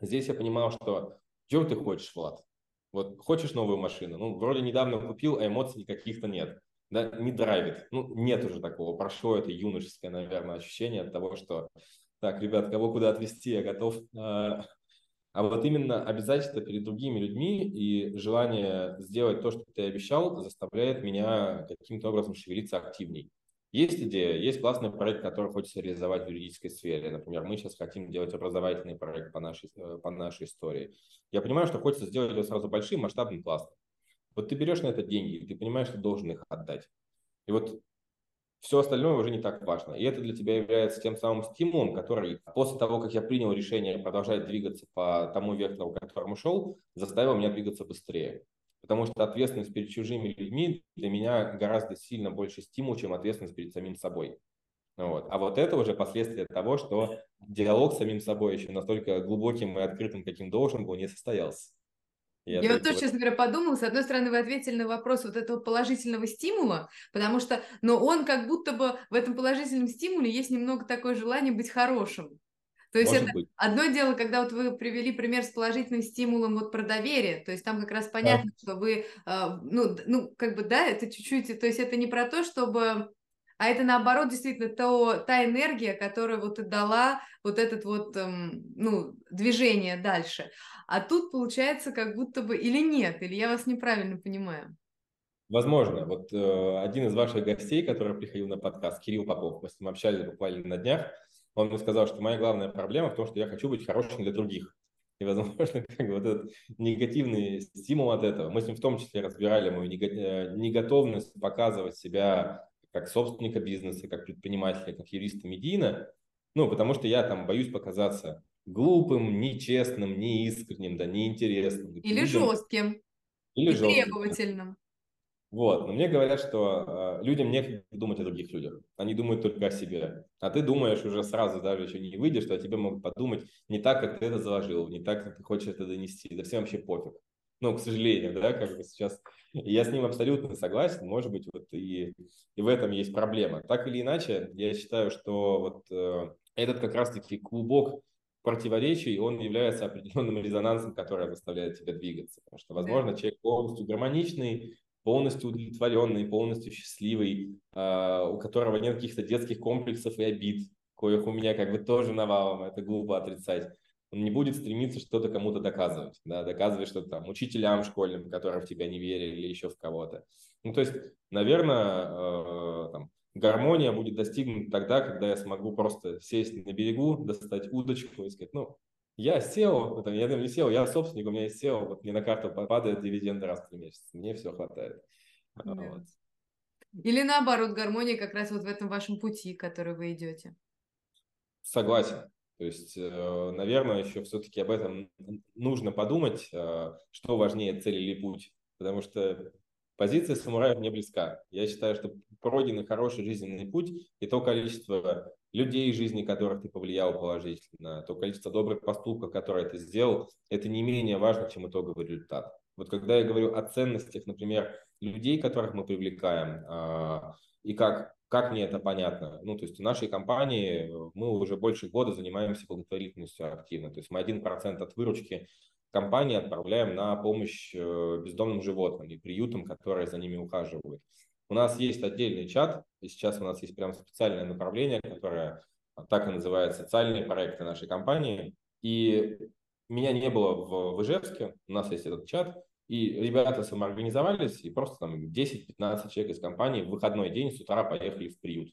Здесь я понимал, что чего ты хочешь, Влад? Вот хочешь новую машину? Ну, вроде недавно купил, а эмоций никаких-то нет. Да, не драйвит. Ну, нет уже такого. Прошло это юношеское, наверное, ощущение от того, что так, ребят, кого куда отвезти, я готов. А, а вот именно обязательства перед другими людьми и желание сделать то, что ты обещал, заставляет меня каким-то образом шевелиться активней. Есть идея, есть классный проект, который хочется реализовать в юридической сфере. Например, мы сейчас хотим делать образовательный проект по нашей, э, по нашей истории. Я понимаю, что хочется сделать его сразу большим, масштабным, классным. Вот ты берешь на это деньги, и ты понимаешь, что должен их отдать. И вот все остальное уже не так важно. И это для тебя является тем самым стимулом, который после того, как я принял решение продолжать двигаться по тому вектору, к которому шел, заставил меня двигаться быстрее. Потому что ответственность перед чужими людьми для меня гораздо сильно больше стимул, чем ответственность перед самим собой. Вот. А вот это уже последствия того, что диалог с самим собой еще настолько глубоким и открытым, каким должен был, не состоялся. Я, я вот тоже, честно говоря, подумала, с одной стороны, вы ответили на вопрос вот этого положительного стимула, потому что, но он как будто бы в этом положительном стимуле есть немного такое желание быть хорошим. То есть Может это быть. одно дело, когда вот вы привели пример с положительным стимулом вот про доверие, то есть там как раз понятно, да. что вы, э, ну, ну, как бы, да, это чуть-чуть, то есть это не про то, чтобы, а это наоборот действительно то, та энергия, которая вот и дала вот этот вот, эм, ну, движение дальше. А тут получается как будто бы или нет, или я вас неправильно понимаю. Возможно. Вот э, один из ваших гостей, который приходил на подкаст, Кирилл Попов, мы с ним общались буквально на днях, он мне сказал, что моя главная проблема в том, что я хочу быть хорошим для других. И, возможно, как бы вот этот негативный стимул от этого. Мы с ним в том числе разбирали мою э, неготовность показывать себя как собственника бизнеса, как предпринимателя, как юриста медийно. Ну, потому что я там боюсь показаться глупым, нечестным, неискренним, да, неинтересным. Или людям... жестким. Или и жестким. требовательным. Вот, но мне говорят, что э, людям некогда думать о других людях. Они думают только о себе. А ты думаешь уже сразу, даже еще не выйдешь, что о тебе могут подумать не так, как ты это заложил, не так, как ты хочешь это донести. Да всем вообще пофиг. Ну, к сожалению, да, как бы сейчас. Я с ним абсолютно согласен. Может быть, вот и, и в этом есть проблема. Так или иначе, я считаю, что вот э, этот как раз-таки клубок противоречий, он является определенным резонансом, который заставляет тебя двигаться. Потому что, возможно, человек полностью гармоничный, полностью удовлетворенный, полностью счастливый, э, у которого нет каких-то детских комплексов и обид, коих у меня как бы тоже навалом, это глупо отрицать. Он не будет стремиться что-то кому-то доказывать, да, доказывать что-то там учителям школьным, которые в тебя не верили или еще в кого-то. Ну, то есть, наверное, э, там, гармония будет достигнута тогда, когда я смогу просто сесть на берегу, достать удочку и сказать, ну, я SEO, это, я не SEO, я собственник, у меня есть SEO, вот мне на карту падает дивиденды раз в три месяца, мне все хватает. Да. Вот. Или наоборот, гармония как раз вот в этом вашем пути, который вы идете. Согласен. То есть, э, наверное, еще все-таки об этом нужно подумать, э, что важнее, цель или путь. Потому что позиция самураев мне близка. Я считаю, что пройденный хороший жизненный путь и то количество людей, жизни которых ты повлиял положительно, то количество добрых поступков, которые ты сделал, это не менее важно, чем итоговый результат. Вот когда я говорю о ценностях, например, людей, которых мы привлекаем, а, и как, как мне это понятно? Ну, то есть в нашей компании мы уже больше года занимаемся благотворительностью активно. То есть мы один процент от выручки компании отправляем на помощь э, бездомным животным и приютам, которые за ними ухаживают. У нас есть отдельный чат, и сейчас у нас есть прям специальное направление, которое так и называется «Социальные проекты нашей компании». И меня не было в, в Ижевске, у нас есть этот чат, и ребята самоорганизовались, и просто там 10-15 человек из компании в выходной день с утра поехали в приют.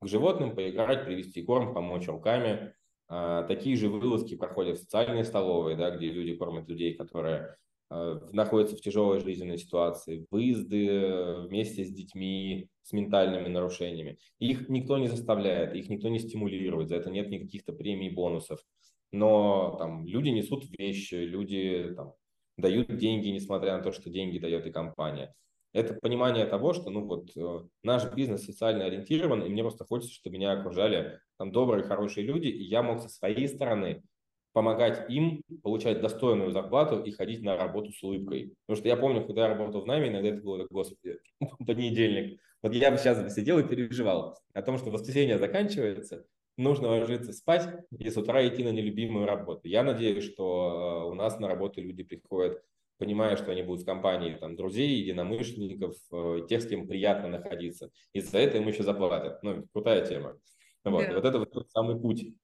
К животным поиграть, привезти корм, помочь руками. А, такие же вылазки проходят в социальные столовые, да, где люди кормят людей, которые Э, находятся в тяжелой жизненной ситуации, выезды э, вместе с детьми с ментальными нарушениями. Их никто не заставляет, их никто не стимулирует, за это нет никаких-то премий, бонусов. Но там люди несут вещи, люди там, дают деньги, несмотря на то, что деньги дает и компания. Это понимание того, что ну вот э, наш бизнес социально ориентирован, и мне просто хочется, чтобы меня окружали там добрые, хорошие люди, и я мог со своей стороны помогать им получать достойную зарплату и ходить на работу с улыбкой. Потому что я помню, когда я работал в найме, иногда это было, господи, понедельник. Вот я бы сейчас сидел и переживал о том, что воскресенье заканчивается, нужно ложиться спать и с утра идти на нелюбимую работу. Я надеюсь, что э, у нас на работу люди приходят, понимая, что они будут в компании там, друзей, единомышленников, э, тех, с кем приятно находиться. И за это им еще заплатят. Ну, крутая тема. Вот, да. вот это вот тот самый путь,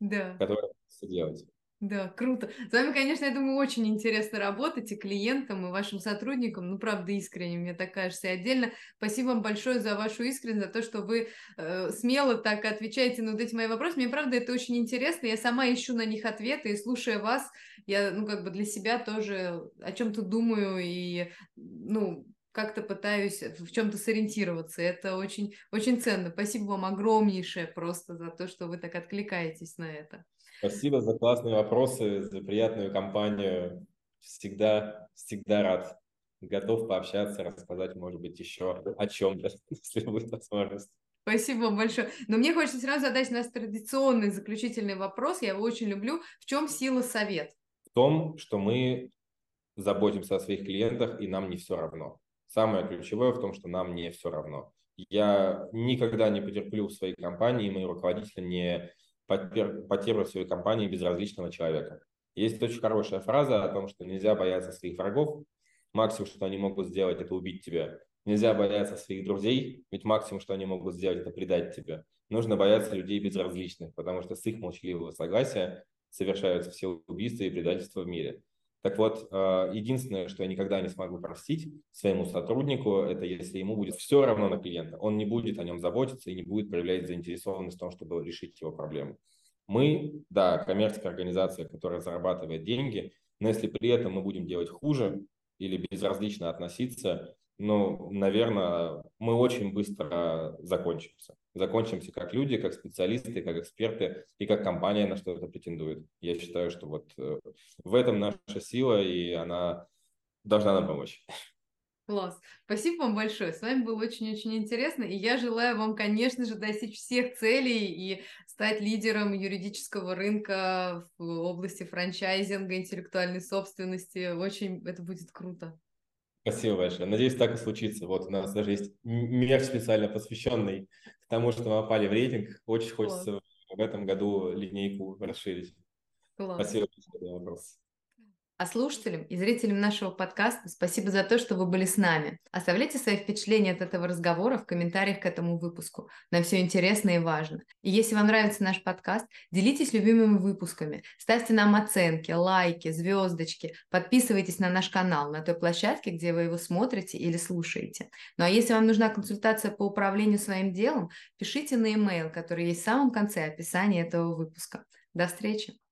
да. который делать. Да, круто. С вами, конечно, я думаю, очень интересно работать и клиентам, и вашим сотрудникам. Ну, правда, искренне, мне так кажется. И отдельно спасибо вам большое за вашу искренность, за то, что вы э, смело так отвечаете на вот эти мои вопросы. Мне, правда, это очень интересно. Я сама ищу на них ответы, и слушая вас, я, ну, как бы для себя тоже о чем-то думаю и, ну, как-то пытаюсь в чем-то сориентироваться. Это очень, очень ценно. Спасибо вам огромнейшее просто за то, что вы так откликаетесь на это. Спасибо за классные вопросы, за приятную компанию. Всегда, всегда рад. Готов пообщаться, рассказать, может быть, еще о чем-то, если будет возможность. Спасибо вам большое. Но мне хочется сразу задать у нас традиционный заключительный вопрос. Я его очень люблю. В чем сила совет? В том, что мы заботимся о своих клиентах, и нам не все равно. Самое ключевое в том, что нам не все равно. Я никогда не потерплю в своей компании, мои руководители не потерпят в своей компании безразличного человека. Есть очень хорошая фраза о том, что нельзя бояться своих врагов. Максимум, что они могут сделать, это убить тебя. Нельзя бояться своих друзей, ведь максимум, что они могут сделать, это предать тебя. Нужно бояться людей безразличных, потому что с их молчаливого согласия совершаются все убийства и предательства в мире. Так вот, э, единственное, что я никогда не смогу простить своему сотруднику, это если ему будет все равно на клиента. Он не будет о нем заботиться и не будет проявлять заинтересованность в том, чтобы решить его проблему. Мы, да, коммерческая организация, которая зарабатывает деньги, но если при этом мы будем делать хуже или безразлично относиться, ну, наверное, мы очень быстро закончимся. Закончимся как люди, как специалисты, как эксперты и как компания на что-то претендует. Я считаю, что вот э, в этом наша сила, и она должна нам помочь. Класс. Спасибо вам большое. С вами было очень-очень интересно. И я желаю вам, конечно же, достичь всех целей и стать лидером юридического рынка в области франчайзинга, интеллектуальной собственности. Очень это будет круто. Спасибо большое. Надеюсь, так и случится. Вот у нас даже есть мерч специально посвященный тому, что мы попали в рейтинг. Очень хочется Класс. в этом году линейку расширить. Класс. Спасибо за вопрос. А слушателям и зрителям нашего подкаста спасибо за то, что вы были с нами. Оставляйте свои впечатления от этого разговора в комментариях к этому выпуску. Нам все интересно и важно. И если вам нравится наш подкаст, делитесь любимыми выпусками, ставьте нам оценки, лайки, звездочки, подписывайтесь на наш канал на той площадке, где вы его смотрите или слушаете. Ну а если вам нужна консультация по управлению своим делом, пишите на e-mail, который есть в самом конце описания этого выпуска. До встречи!